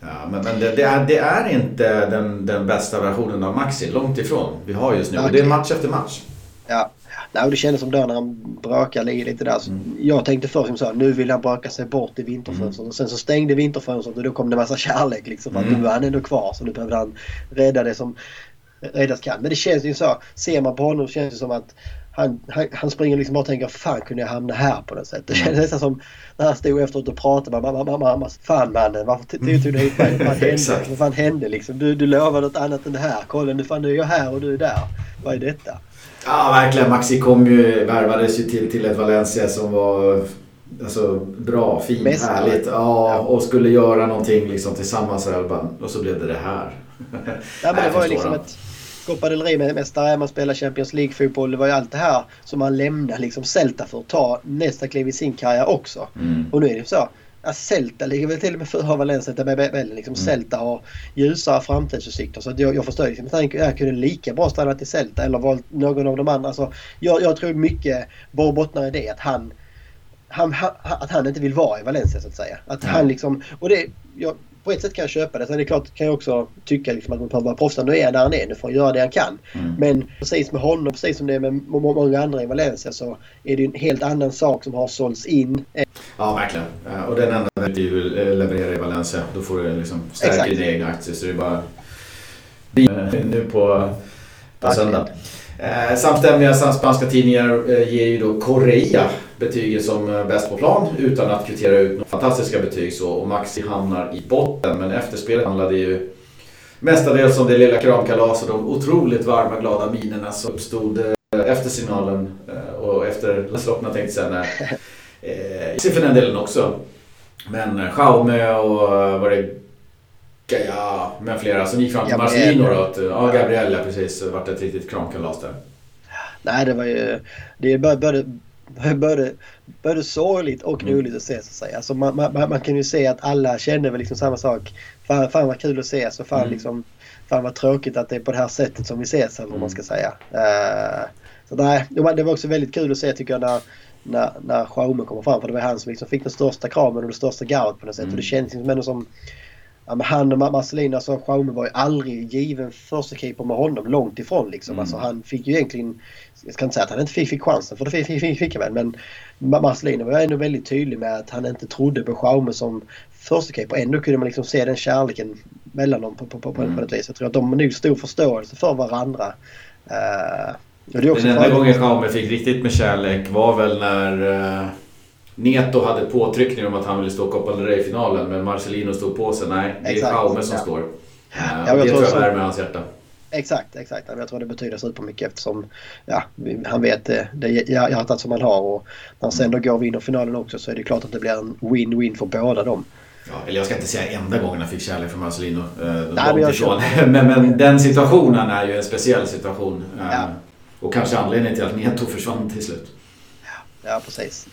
Ja, men men det, det, är, det är inte den, den bästa versionen av Maxi, långt ifrån. Vi har just nu. Och det är match efter match. Ja. Nej, det kändes som då när han brakade lite där. Så mm. Jag tänkte först som så nu vill han braka sig bort i vinterfönstret. Mm. Och sen så stängde vinterfönstret och då kom det en massa kärlek. Liksom, för att mm. nu var han ändå kvar. Så nu behövde han rädda det som räddas kan. Men det känns ju så. Ser man på honom känns det som att han, han, han springer liksom bara och tänker fan kunde jag hamna här på något sätt. Det känns nästan som när han stod efteråt och pratade med mamma, mamma, mamma. Fan mannen varför tog du hit mig? Vad hände? Vad fan hände liksom? Du, du lovade något annat än det här. Kolla nu fan nu är jag här och du är där. Vad är detta? Ja verkligen. Maxi kom ju, värvades ju till, till ett Valencia som var alltså, bra, fint, Mest, härligt. Ja, och skulle göra någonting liksom tillsammans. Och så blev det det här. Ja, men det var ju liksom ett Copa del Rey-mästare, man spelar Champions League-fotboll. Det var ju allt det här som man lämnar liksom Celta för att ta nästa kliv i sin karriär också. Mm. Och nu är det så. Ja, Celta ligger väl till och med före Valencia tabellen. Liksom mm. Celta har ljusare framtidsutsikter. Så jag, jag förstår liksom att jag kunde lika bra stanna till Celta eller valt någon av de andra. Alltså, jag, jag tror mycket bara bottnar i det att han, han, han, att han inte vill vara i Valencia så att säga. Att mm. han liksom, och det, jag, på ett sätt kan jag köpa det. Sen är det klart kan jag också tycka liksom att man behöver vara proffs. Nu är han där han är. Nu får han göra det han kan. Mm. Men precis med honom, precis som det är med många andra i Valencia så är det en helt annan sak som har sålts in. Ja, verkligen. Och den enda du vill leverera i Valencia, då får du liksom stärka dina egna aktier. Så det är bara nu på, på söndag. Eh, samstämmiga spanska tidningar eh, ger ju då Correa betyget som eh, bäst på plan utan att kvittera ut några fantastiska betyg så och Maxi hamnar i botten. Men efterspelet handlade ju mestadels om det lilla kramkalaset och de otroligt varma glada minerna som uppstod eh, efter signalen eh, och efter Las tänkte jag när, eh, för den delen också. Men eh, Jaume och eh, var det Ja, med flera som gick fram till Marcelino då. Ja, Gabriel, ja precis. Det vart ett riktigt kramkalas där. Nej, det var ju... Det är både, både, både sorgligt och mm. roligt att se så att säga. Alltså, man, man, man, kan ju se att alla kände väl liksom samma sak. Fan, fan vad kul att ses och fan mm. liksom... Fan vad tråkigt att det är på det här sättet som vi ses eller vad man ska säga. Uh, så nej, det var också väldigt kul att se tycker jag när när, när Schaume kommer fram. För det var han som liksom fick den största kramen och det största garvet på något sätt. Mm. Och det känns liksom ändå som... Ja, men han och Marcelino, alltså Schaume var ju aldrig given första keeper med honom. Långt ifrån liksom. Mm. Alltså han fick ju egentligen... Jag ska inte säga att han inte fick, fick chansen för det fick, fick, fick han väl. Men Marcelino var ändå väldigt tydlig med att han inte trodde på Schaume som första keeper. Ändå kunde man liksom se den kärleken mellan dem på, på, på, på, mm. på något vis. Jag tror att de har nog stor förståelse för varandra. Uh, den enda gången Jaume fick riktigt med kärlek var väl när uh, Neto hade påtryckning om att han ville stå Copa del Rey-finalen men Marcelino stod på sig. Nej, det är Jaume som ja. står. Ja, det tror jag värmer hans hjärta. Exakt, exakt. Jag tror det betyder supermycket eftersom ja, han vet det, det hjärtat som han har och när sen då går och vinner finalen också så är det klart att det blir en win-win för båda dem. Ja, eller jag ska inte säga enda gången han fick kärlek från Marcelino. Eh, Nej, men, men, men, den situationen är ju en speciell situation. Ja. Och kanske anledningen till att Neto försvann till slut. Ja, ja precis.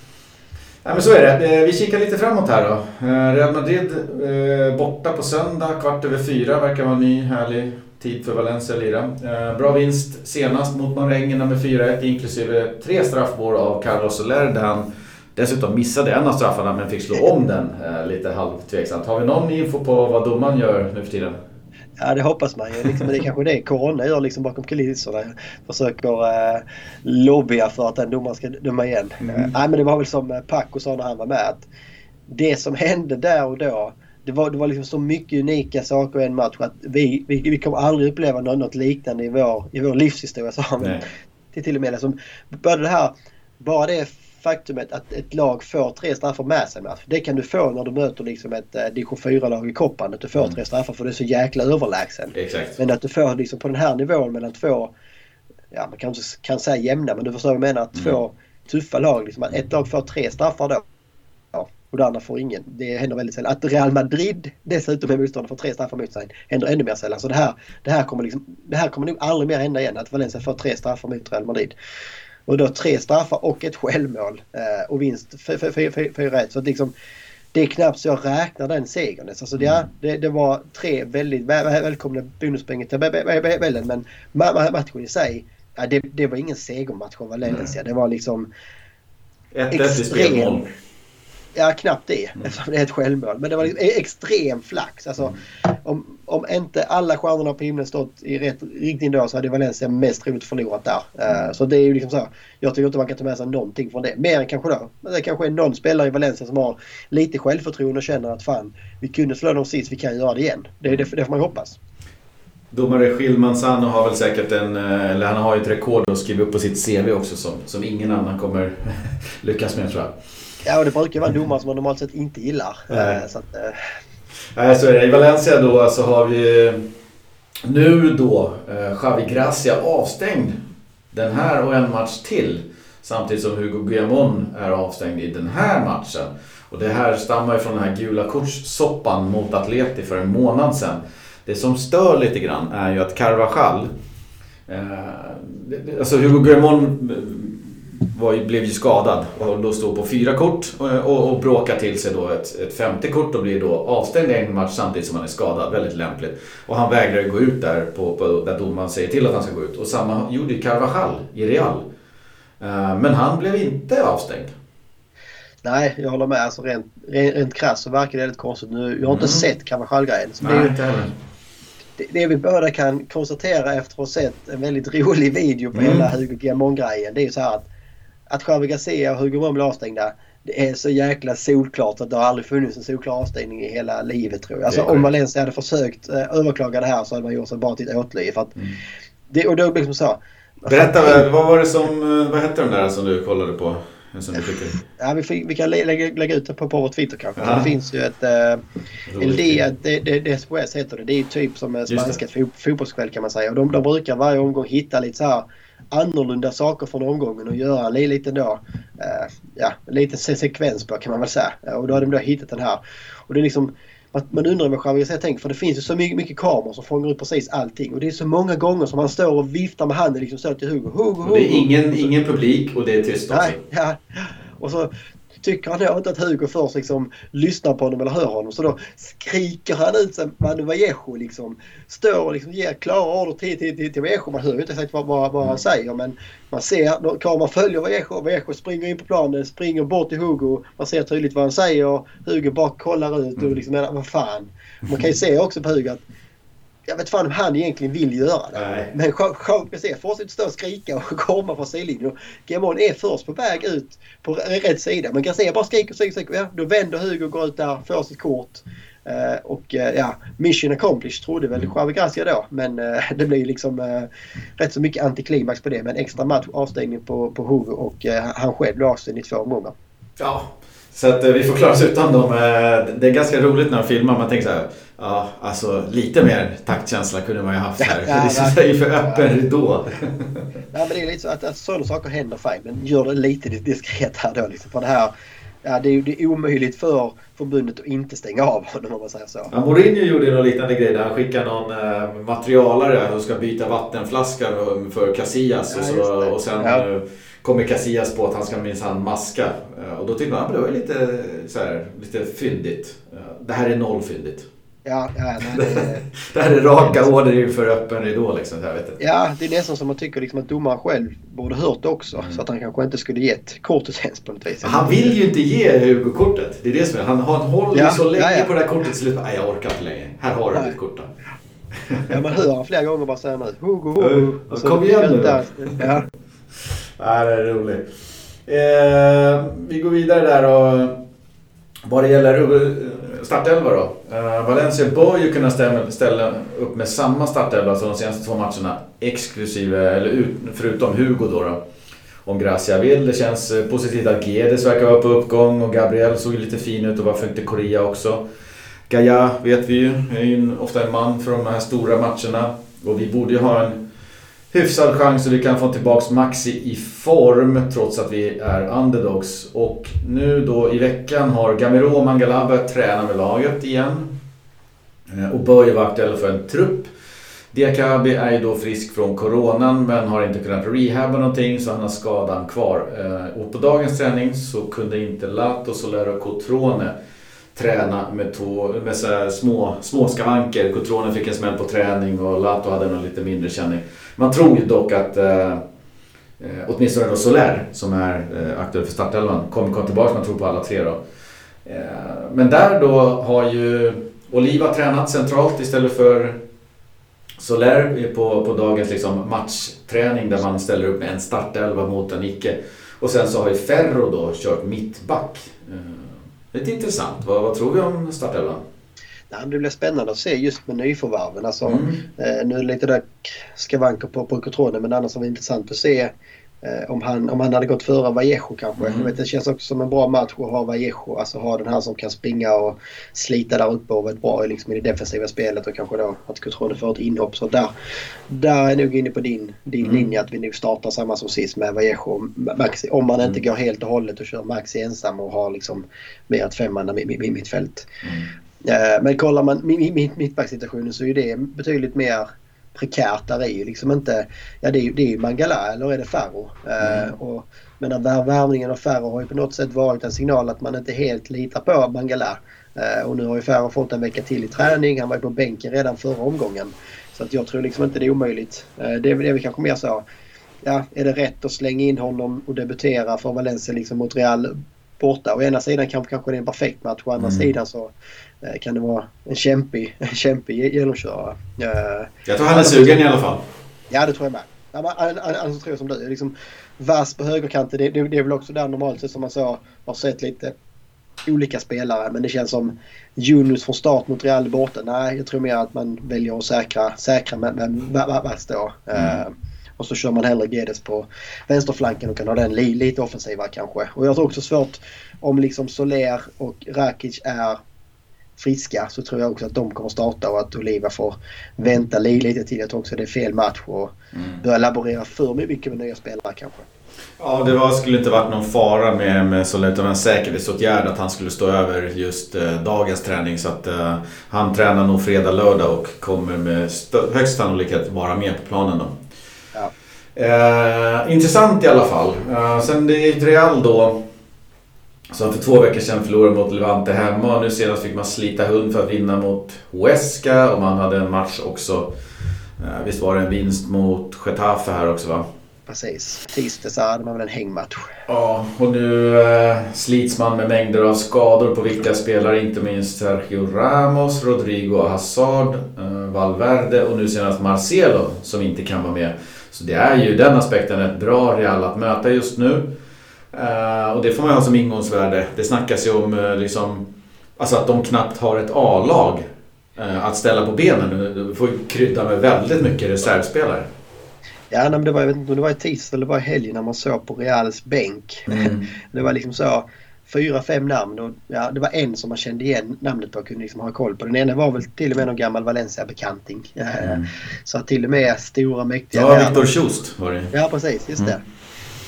Ja, men så är det. Eh, vi kikar lite framåt här då. Eh, Real Madrid eh, borta på söndag, kvart över fyra. Verkar vara en ny härlig tid för Valencia att lira. Bra vinst senast mot Marängerna med 4-1 inklusive tre straffmål av Carlos Soler där han dessutom missade en av straffarna men fick slå om den lite halvtveksamt. Har vi någon info på vad domaren gör nu för tiden? Ja det hoppas man ju. Liksom, det är kanske det Corona gör liksom bakom kulisserna. Försöker eh, lobbya för att den domaren ska döma igen. Mm. Eh, nej men det var väl som Paco sa när han var med. Att det som hände där och då. Det var, det var liksom så mycket unika saker i en match att vi, vi, vi kommer aldrig uppleva något liknande i vår, i vår livshistoria. Sa han. Till, till och med liksom, både det här, bara det faktumet att ett lag får tre straffar med sig match. Det kan du få när du möter liksom ett eh, division 4-lag i Koppan. Att du får mm. tre straffar för du är så jäkla överlägsen. Exakt. Men att du får liksom på den här nivån mellan två, ja man kanske kan säga jämna men du förstår vad jag menar. Att mm. Två tuffa lag. Liksom, att ett lag får tre straffar då. Ja, och det andra får ingen. Det händer väldigt sällan. Att Real Madrid dessutom är motståndare får tre straffar mot sig händer ännu mer sällan. Så det här, det här, kommer, liksom, det här kommer nog aldrig mer hända igen. Att Valencia får tre straffar mot Real Madrid. Och då tre straffar och ett självmål eh, och vinst 4-1. Så liksom, det är knappt så jag räknar den segern. Alltså det, mm. det, det var tre väldigt välkomna bonuspoäng i tabellen men matchen i sig, ja, det, det var ingen segermatch av Valencia. Det var liksom... Ett extrem, Ja, knappt det mm. eftersom det är ett självmål. Men det var liksom extrem flax. Alltså, mm. om, om inte alla stjärnorna på himlen stått i rätt riktning då så hade Valencia mest troligt förlorat där. Uh, så det är ju liksom så. Jag tycker inte man kan ta med sig någonting från det. Mer än kanske då. Det kanske är någon spelare i Valencia som har lite självförtroende och känner att fan, vi kunde slå dem sist, vi kan göra det igen. Det, det, det får man ju hoppas. Domare Gil Manzano har väl säkert en, eh, eller han har ju ett rekord att skriva upp på sitt CV också som, som ingen annan kommer lyckas med tror jag. Ja, och det brukar vara domare som man normalt sett inte gillar. Nej. Så, att, eh. Nej, så är det. I Valencia då så har vi nu då eh, Xavi Gracia avstängd den här och en match till. Samtidigt som Hugo Guillamon är avstängd i den här matchen. Och det här stammar ju från den här gula kortssoppan mot Atleti för en månad sedan. Det som stör lite grann är ju att Carvajal eh, Alltså Hugo Guillamon var, blev ju skadad och då stod på fyra kort och, och, och bråkar till sig då ett, ett femte kort och blir då avstängd en match samtidigt som han är skadad. Väldigt lämpligt. Och han vägrar gå ut där på, på, där domaren säger till att han ska gå ut. Och samma gjorde ju Carvajal i Real. Uh, men han blev inte avstängd. Nej, jag håller med. Alltså rent, rent, rent krasst så verkar det lite konstigt. Nu, jag har inte mm. sett Carvajal-grejen. Nej, inte heller det vi båda kan konstatera efter att ha sett en väldigt rolig video på mm. hela Hugo Guillamon-grejen. Det är ju så här att att Javi Garcia och Hugo Moore blir avstängda. Det är så jäkla solklart att det har aldrig funnits en solklar avstängning i hela livet tror jag. Alltså om Valencia hade försökt eh, överklaga det här så hade man gjort sig bara till ett åtlöje. För att mm. det, och då liksom så. Berätta, vad var det som, eh, vad hette de där som du kollade på? Ja, vi, vi kan lägga, lägga ut det på, på vår Twitter kanske. Ja. Det finns ju ett... Det, det, DSPS heter det. Det är typ som en spanska fotbollskväll kan man säga. Och de, de brukar varje omgång hitta lite så här annorlunda saker från omgången och göra en liten då, eh, ja, en liten sekvens på kan man väl säga. Och då har de då hittat den här. Och det är liksom, man undrar vad Javier jag tänker för det finns ju så mycket, mycket kameror som fångar upp precis allting. Och det är så många gånger som han står och viftar med handen liksom så till Hugo. Hugo, Hugo. Och det är ingen, ingen publik och det är tyst också. Nej, ja. Och så tycker han då inte att Hugo först liksom lyssnar på honom eller hör honom så då skriker han ut sig Manu Vallejo liksom. Står och liksom ger klara order till, till, till, till Vallejo. Man hör ju inte exakt vad, vad, vad han säger men man ser, kameran följer Vallejo. Vallejo springer in på planen, springer bort till Hugo. Man ser tydligt vad han säger. Hugo bara kollar ut och liksom, vad fan. Man kan ju se också på Hugo att jag vet fan om han egentligen vill göra det. Nej. Men Jean Garcia fortsätter stå och skrika och komma från sidlinjen. Gamon är först på väg ut på rätt sida. Men Garcia bara skriker och skriker. skriker. Ja, då vänder Hugo och går ut där, får sitt kort. Uh, och uh, ja, mission accomplished trodde väl Javi Gracia då. Men uh, det blir liksom rätt så mycket antiklimax på det. Men extra match avstängning på, på Hugo och han själv blir avstängd i två omgångar. Ja, så att vi får klara oss utan dem. Det är ganska roligt när de filmar. Man tänker så här. Ja, alltså lite mer taktkänsla kunde man ju haft här. Ja, för det är för öppen ridå. Ja, men det är lite så att, att sådana saker händer fine. Men gör det lite diskret här då. Liksom. För det här ja, det, är, är omöjligt för förbundet att inte stänga av honom om man säger så. Ja, Mourinho gjorde någon liknande grej där han skickade någon eh, materialare och ska byta vattenflaskan för Casillas. Ja, och, så, och sen ja. Eh, kommer Casillas på att han ska minsann maska. Eh, och då tyckte man att det var lite, så här, lite fyndigt. Eh, det här är nollfyndigt. Ja, ja, nej, det, det här är raka order inför öppen ridå. Liksom, jag vet Ja, det är nästan som man tycker liksom att domaren själv borde hört det också. Mm. Så att han kanske inte skulle gett kortet ens på något vis. Han vill ju inte ge Hugo-kortet. Det är det som är Han, han håller ja, så länge ja, ja. på det här kortet slut. Nej, jag orkar inte längre. Här har du ditt kort. Ja, man hör honom flera gånger bara säga nu Hugo, Hugo. Så, Kom igen nu. Ja. ja, det är roligt. Eh, vi går vidare där och vad det gäller startelva då. Uh, Valencia bör ju kunna ställa, ställa upp med samma startelva som de senaste två matcherna. Exklusive, eller ut, förutom Hugo då. då. Om Gracia vill. Det känns eh, positivt att Guedes verkar vara på uppgång och Gabriel såg ju lite fin ut och varför inte Korea också. Gaia vet vi ju, är ju ofta en man för de här stora matcherna. Och vi borde ju ha en hyfsad chans att vi kan få tillbaka Maxi i form trots att vi är underdogs. Och nu då i veckan har Gamero och Mangala börjat träna med laget igen. Eh, och bör ju vara aktuella för en trupp. Diakabi är ju då frisk från coronan men har inte kunnat rehabba någonting så han har skadan kvar. Eh, och på dagens träning så kunde inte Lato, Solero Cotrone träna med, två, med så små, små skavanker. Cotrone fick en smäll på träning och Lato hade en lite mindre känning. Man tror ju dock att eh, åtminstone då Soler som är eh, aktuell för startelvan kommer komma tillbaka. Man tror på alla tre då. Eh, men där då har ju Oliva tränat centralt istället för Soler på, på dagens liksom matchträning där man ställer upp med en startelva mot en icke. Och sen så har ju Ferro då kört mittback. Eh, lite intressant. Vad, vad tror vi om startelvan? Ja, det blir spännande att se just med nyförvärven. Alltså, mm. eh, nu är det lite där skavanker på, kontrollen men annars var det intressant att se eh, om, han, om han hade gått före Vallejo kanske. Mm. vet, det känns också som en bra match att ha Vallejo. Alltså ha den här som kan springa och slita där uppe och vara bra liksom, i det defensiva spelet och kanske då att Cotrone får ett inhopp. Så där, där är jag nog inne på din, din mm. linje att vi nog startar samma som sist med Vallejo och Maxi. Om man inte mm. går helt och hållet och kör Maxi ensam och har liksom mer ett femman i mittfält. Mm. Eh, men kollar man mittbacksituationen så är det betydligt mer prekärt. Där är ju liksom inte... Ja det är, det är ju Mangala eller är det Ferro. Eh, mm. och, men värvningen av Ferro har ju på något sätt varit en signal att man inte helt litar på Mangala. Uh, och nu har ju Ferro fått en vecka till i träning. Han var ju på bänken redan förra omgången. Så att jag tror liksom inte det är omöjligt. Uh, det, det är väl kanske mer så. Ja, är det rätt att slänga in honom och debutera för Valencia liksom mot Real borta? Å ena sidan kanske, kanske det är en perfekt match. Å andra mm. sidan så Eh, kan det vara en kämpig, en kämpig genomkörare. Eh, jag tror han är sugen i alla fall. Ja, det tror jag med. Annars tror jag som du. Liksom, vass på högerkanten, det, det, det är väl också där normalt sett som man så har sett lite olika spelare. Men det känns som Junius från start mot Real borta. Nej, jag tror mer att man väljer att säkra, säkra med, med Vass då. Mm. Och så kör man hellre Gedes på vänsterflanken och kan ha den li, lite offensivare kanske. Och jag tror också svårt om liksom Soler och Rakic är friska så tror jag också att de kommer starta och att Oliva får vänta lite till. Jag tror också det är fel match och mm. börja laborera för mycket med nya spelare kanske. Ja, det var, skulle inte varit någon fara med, med Sollefteå, en säkerhetsåtgärd att han skulle stå över just eh, dagens träning. Så att eh, han tränar nog fredag, lördag och kommer med högst sannolikhet vara med på planen då. Eh, intressant i alla fall. Eh, sen det är Real då som för två veckor sedan förlorade mot Levante hemma och nu senast fick man slita hund för att vinna mot Huesca och man hade en match också. Eh, visst var det en vinst mot Getafe här också va? Precis. Tisdags hade man väl en hängmatch. Ja, och nu eh, slits man med mängder av skador på viktiga spelare. Inte minst Sergio Ramos, Rodrigo Hazard, eh, Valverde och nu senast Marcelo som inte kan vara med. Så det är ju den aspekten ett bra Real att möta just nu. Eh, och det får man ha som ingångsvärde. Det snackas ju om eh, liksom, alltså att de knappt har ett A-lag eh, att ställa på benen. Du får ju krydda med väldigt mycket reservspelare. Ja, men det var, jag vet inte om det var i tisdags eller var i helgen när man såg på Reals bänk. Mm. det var liksom så fyra, fem namn och ja, det var en som man kände igen namnet på och kunde liksom ha koll på. Den ena var väl till och med någon gammal Valencia-bekanting. Mm. Så till och med stora mäktiga... Ja, Viktor Tjost var det. Ja, precis. Just mm. det.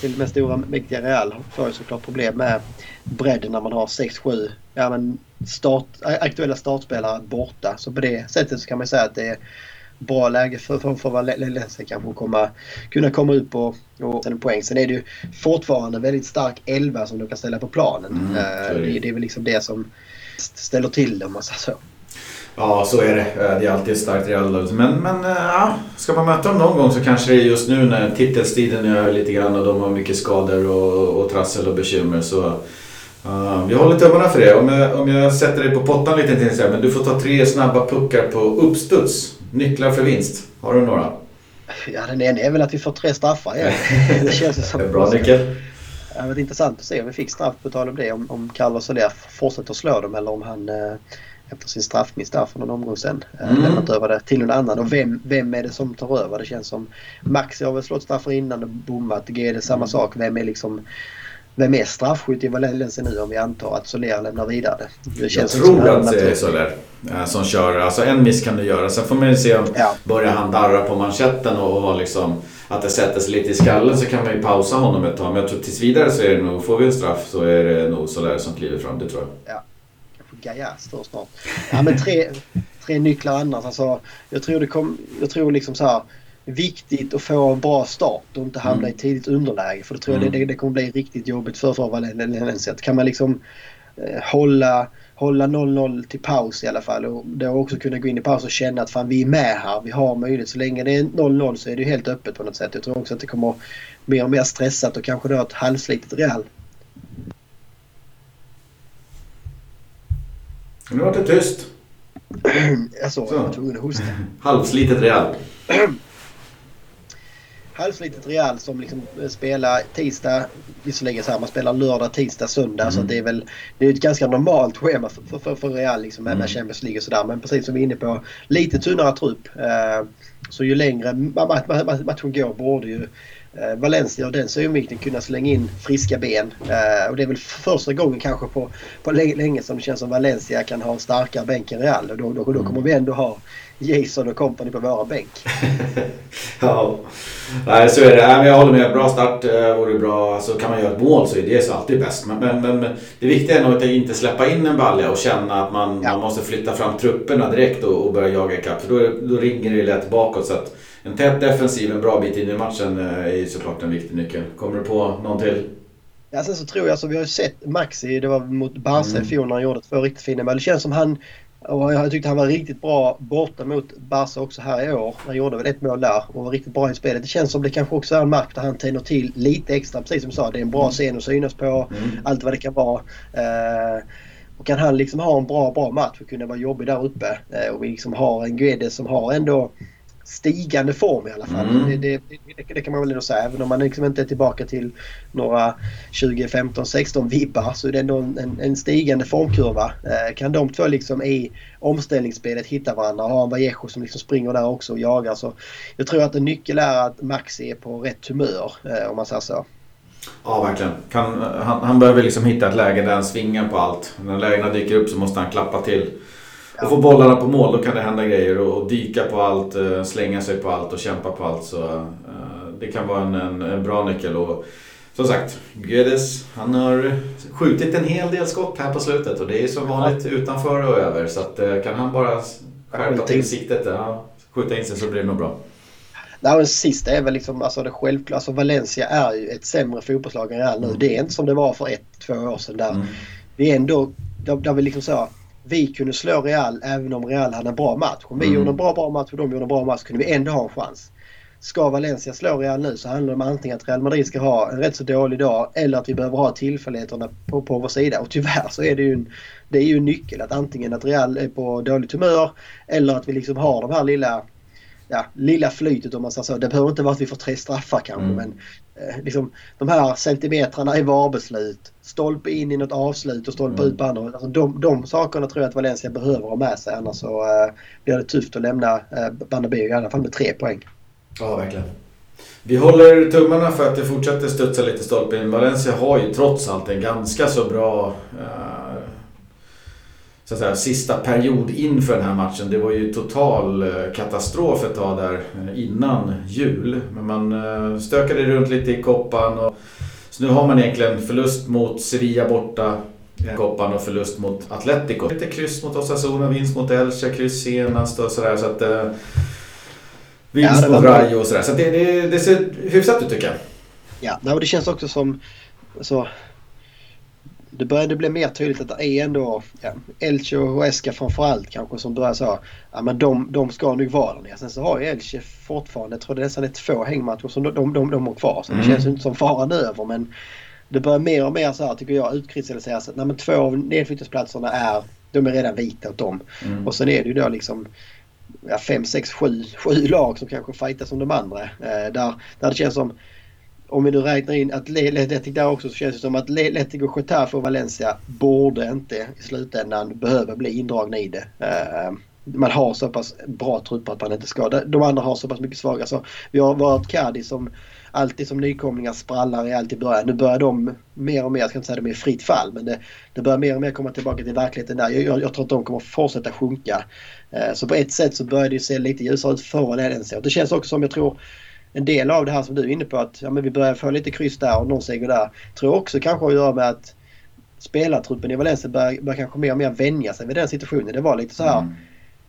Till och med stora mäktiga Real får ju såklart problem med bredden när man har 6-7 ja, start, aktuella startspelare borta. Så på det sättet så kan man säga att det är bra läge för, för, för Valencia kanske att komma, kunna komma ut på och en poäng. Sen är det ju fortfarande väldigt stark elva som du kan ställa på planen. Mm, det. Det, det är väl liksom det som ställer till det om man säger så. Ja, så är det. Det är alltid starkt Real. Men, men ja, ska man möta dem någon gång så kanske det är just nu när titelstriden är över lite grann och de har mycket skador och, och trassel och bekymmer. Så uh, vi håller tummarna för det. Om jag, om jag sätter dig på pottan lite till så men du får ta tre snabba puckar på uppstuds. Nycklar för vinst. Har du några? Ja, den ena är väl att vi får tre straffar igen. det känns som... Bra nyckel. Det var intressant att se om vi fick straff på tal om det. Om, om Carlos Soler fortsätter slå dem eller om han eh, efter sin straffmiss där för någon omgång sen eh, mm. lämnat över det till någon annan. Och vem, vem är det som tar över? Det känns som Maxi har väl slått straffar innan och bommat. G är det samma mm. sak. Vem är liksom vem är straffskytt i Valencia nu om vi antar att Soler lämnar vidare? Det känns jag tror att det är Soler eh, som kör. Alltså en miss kan du göra. Sen får man ju se om ja. börjar han darra på manschetten och, och liksom att det sätter sig lite i skallen så kan man ju pausa honom ett tag. Men jag tror tills vidare så är det nog, får vi en straff så är det nog Soler som kliver fram. Det tror jag. Ja. Gaia står snart. Ja men tre, tre nycklar annars. Alltså, jag tror det kom, jag tror liksom så här viktigt att få en bra start och inte hamna mm. i tidigt underläge. För då tror jag mm. det, det kommer bli riktigt jobbigt för, Valencia. Kan man liksom eh, hålla hålla 0-0 till paus i alla fall och då också kunna gå in i paus och känna att fan vi är med här. Vi har möjlighet. Så länge det är 0-0 så är det helt öppet på något sätt. Jag tror också att det kommer mer och mer stressat och kanske då ett halvslitet Real. Nu var det tyst. jag såg, jag var tvungen att hosta. Halvslitet Real. halvslitet Real som liksom spelar tisdag, visserligen så här, man spelar lördag, tisdag, söndag. Mm. Så det är väl det är ett ganska normalt schema för, för, för Real liksom, med, mm. Champions League och sådär. Men precis som vi är inne på, lite tunnare trupp. Eh, så ju längre matchen går borde ju eh, Valencia och den synvinkeln kunna slänga in friska ben. Eh, och det är väl första gången kanske på, på länge som det känns som Valencia kan ha en starkare bänk än Real. Och då, då, då kommer vi ändå ha Jason och company på våra bänk. ja, Nej, så är det. Nej, jag håller med. Bra start eh, vore bra. Alltså, kan man göra ett mål så är det så alltid bäst. Men, men, men det viktiga är nog att inte släppa in en balja och känna att man, ja. man måste flytta fram trupperna direkt och, och börja jaga ikapp. För då, då ringer det lätt bakåt. Så att en tät defensiv en bra bit in i matchen eh, är såklart en viktig nyckel. Kommer du på någon till? Ja, sen så tror jag, alltså, vi har ju sett Maxi, det var mot Barca mm. i fjol när han gjorde två riktigt fina mål. Det känns som han och jag tyckte han var riktigt bra borta mot Barca också här i år. Han gjorde väl ett mål där och var riktigt bra i spelet. Det känns som det kanske också är en match där han tänder till lite extra. Precis som du sa, det är en bra mm. scen att synas på. Mm. Allt vad det kan vara. Eh, och kan han liksom ha en bra, bra match och kunna vara jobbig där uppe. Eh, och vi liksom har en Guedes som har ändå stigande form i alla fall. Mm. Det, det, det, det, kan man väl ändå säga. Även om man liksom inte är tillbaka till några 2015 16 vibbar så är det ändå en, en stigande formkurva. Eh, kan de två liksom i omställningsspelet hitta varandra och ha en Vallejo som liksom springer där också och jagar så jag tror att en nyckel är att Maxi är på rätt humör eh, om man säger så. Ja, verkligen. Kan, han, han behöver liksom hitta ett läge där han svingar på allt. När lägena dyker upp så måste han klappa till och få bollarna på mål då kan det hända grejer och, dyka på allt, eh, slänga sig på allt och kämpa på allt. Så uh, det kan vara en, en, en, bra nyckel. Och, som sagt, Guedes han har skjutit en hel del skott här på slutet och det är som vanligt utanför och över. Så att, uh, kan han bara skärpa till siktet, ja, skjuta in sig så blir det nog bra. Nej, den sista är väl liksom, alltså det självklart, alltså Valencia är ju ett sämre fotbollslag än Real nu. Mm. Det är inte som det var för ett, två år sedan där. Mm. Vi är ändå, där, där vi liksom så, vi kunde slå Real även om Real hade en bra match. Om vi mm. gjorde en bra, bra match och de gjorde en bra match kunde vi ändå ha en chans. Ska Valencia slå Real nu så handlar det om antingen att Real Madrid ska ha en rätt så dålig dag eller att vi behöver ha tillfälligheterna på, på vår sida. Och tyvärr så är det ju en, det är ju en nyckel att antingen att Real är på dåligt humör eller att vi liksom har de här lilla ja, lilla flytet om man säger så. Det behöver inte vara att vi får tre straffar kanske mm. men liksom, de här centimetrarna i VAR-beslut, stolpe in i något avslut och stolpe mm. ut på andra. Alltså, de, de sakerna tror jag att Valencia behöver ha med sig annars så eh, blir det tufft att lämna eh, Bernabéu i alla fall med tre poäng. Ja, verkligen. Vi håller tummarna för att det fortsätter studsa lite stolpe in. Valencia har ju trots allt en ganska så bra uh, så att säga, sista period inför den här matchen. Det var ju total eh, katastrof ett tag där eh, innan jul. Men man eh, stökade runt lite i koppan. Och, så nu har man egentligen förlust mot Sevilla borta. Koppan och förlust mot Atletico. Lite kryss mot Osasuna, vinst mot Elche, kryss senast och sådär. Så att, vinst ja, mot Rayo och sådär. Så det, det, det ser hyfsat ut tycker jag. Ja, och det känns också som... Så, det började bli mer tydligt att det är ändå ja, Elche och Huesca framförallt kanske som börjar så. Ja men de, de ska nog vara där nere. Sen så har ju Elche fortfarande, jag tror det nästan är två hängmatcher som de, de, de, de har kvar. Så mm. det känns ju inte som faran över men det börjar mer och mer så här tycker jag utkristalliseras att nej, men två av nedflyttningsplatserna är, de är redan vita åt dem. Mm. Och sen är det ju då liksom ja, fem, sex, sju, sju lag som kanske fightas som de andra. Eh, där, där det känns som om vi nu räknar in Atletic där också så känns det som att Atletico, Getafe och Valencia borde inte i slutändan behöva bli indragna i det. Eh, man har så pass bra trupper att man inte ska. De andra har så pass mycket svaga. Så vi har varit Cadiz som alltid som nykomlingar sprallar i allt i början. Nu börjar de mer och mer, jag ska inte säga att de är i fritt fall, men det, det börjar mer och mer komma tillbaka till verkligheten där. Jag, jag, jag tror att de kommer fortsätta sjunka. Eh, så på ett sätt så börjar det ju se lite ljusare ut för Valencia. Det känns också som jag tror en del av det här som du är inne på att ja, men vi börjar få lite kryss där och någon seger där. Tror också kanske har att göra med att spelartruppen i Valencia börjar, börjar kanske mer och mer vänja sig vid den situationen. Det var lite så här mm.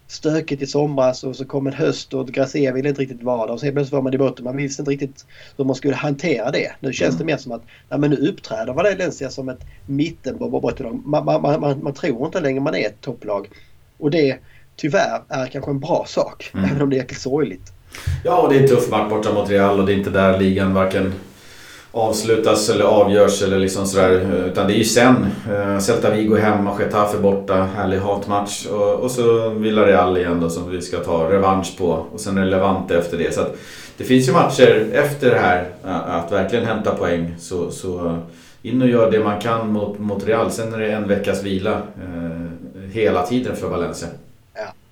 stökigt i somras och så kom en höst och Gracia ville inte riktigt vara där och så plötsligt var man i botten. Man visste inte riktigt hur man skulle hantera det. Nu känns mm. det mer som att ja, men nu uppträder Valencia som ett mittenbottenlag. Man, man, man, man tror inte längre man är ett topplag. Och det tyvärr är kanske en bra sak. Mm. Även om det är jäkligt sorgligt. Ja, och det är en tuff match borta mot Real och det är inte där ligan varken avslutas eller avgörs eller liksom sådär. Eh, utan det är ju sen. Eh, Celta Vigo hemma, Getafe borta, härlig hatmatch. Och, och så Villarreal igen då som vi ska ta revansch på. Och sen är det Levante efter det. Så att det finns ju matcher efter det här att verkligen hämta poäng. Så, så in och gör det man kan mot, mot Real. Sen är det en veckas vila eh, hela tiden för Valencia.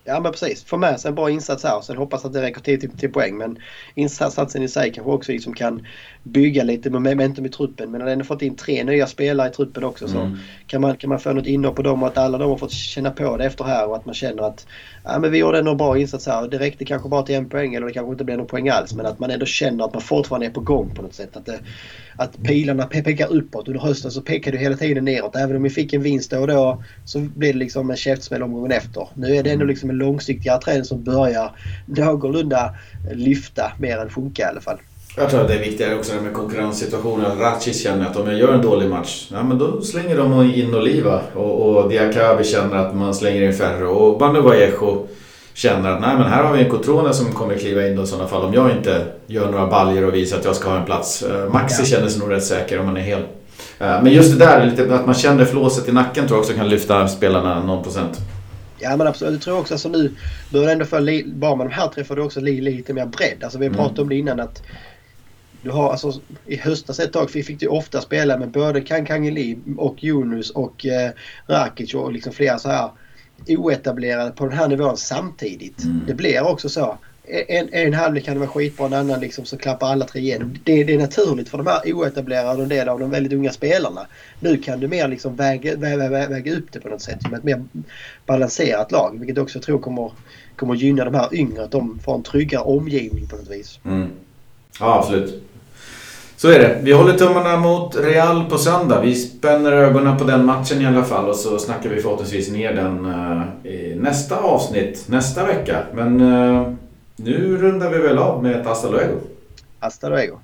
Ja men precis. Få med sig en bra insats här och sen hoppas att det räcker till, till, till poäng. Men insatsen i sig kanske också liksom kan bygga lite momentum i truppen. Men när den har fått in tre nya spelare i truppen också så mm. kan, man, kan man få något inhopp på dem och att alla de har fått känna på det efter här och att man känner att ja, men vi gjorde en bra insats här. Det räckte kanske bara till en poäng eller det kanske inte blev någon poäng alls. Men att man ändå känner att man fortfarande är på gång på något sätt. Att, det, att pilarna pekar uppåt. Under hösten så pekar det hela tiden neråt. Även om vi fick en vinst då och då så blir det liksom en käftsmäll omgången efter. Nu är det ändå liksom en långsiktigare trend som börjar någorlunda lyfta mer än sjunka i alla fall. Jag tror att det är viktigare också med konkurrenssituationen. Ratchis känner att om jag gör en dålig match, ja, men då slänger de in Oliva. Och, och Diakabi känner att man slänger in färre. Och Banu Vallejo känner att nej men här har vi en Cotrone som kommer kliva in då i sådana fall om jag inte gör några baljer och visar att jag ska ha en plats. Eh, Maxi ja. känner sig nog rätt säker om man är hel. Eh, men just det där, lite, att man känner flåset i nacken tror jag också kan lyfta spelarna någon procent. Ja men absolut. Jag tror också att alltså, nu börjar ändå få, bara med de här tre får du också lite mer bredd. Alltså vi pratat mm. om det innan att du har alltså i höstas ett tag fick du ofta spela med både Kankangeli och Yunus och eh, Rakic och liksom flera så här oetablerade på den här nivån samtidigt. Mm. Det blir också så en, en halvlek kan det vara skitbra, en annan liksom så klappar alla tre igenom. Det, det är naturligt för de här oetablerade och en del av de väldigt unga spelarna. Nu kan du mer liksom väga, väga, väga upp det på något sätt som ett mer balanserat lag. Vilket jag också tror kommer, kommer gynna de här yngre, att de får en tryggare omgivning på något vis. Mm. Ja, absolut. Så är det. Vi håller tummarna mot Real på söndag. Vi spänner ögonen på den matchen i alla fall och så snackar vi förhoppningsvis ner den uh, i nästa avsnitt nästa vecka. Men uh, nu rundar vi väl av med ett hasta luego. Hasta luego.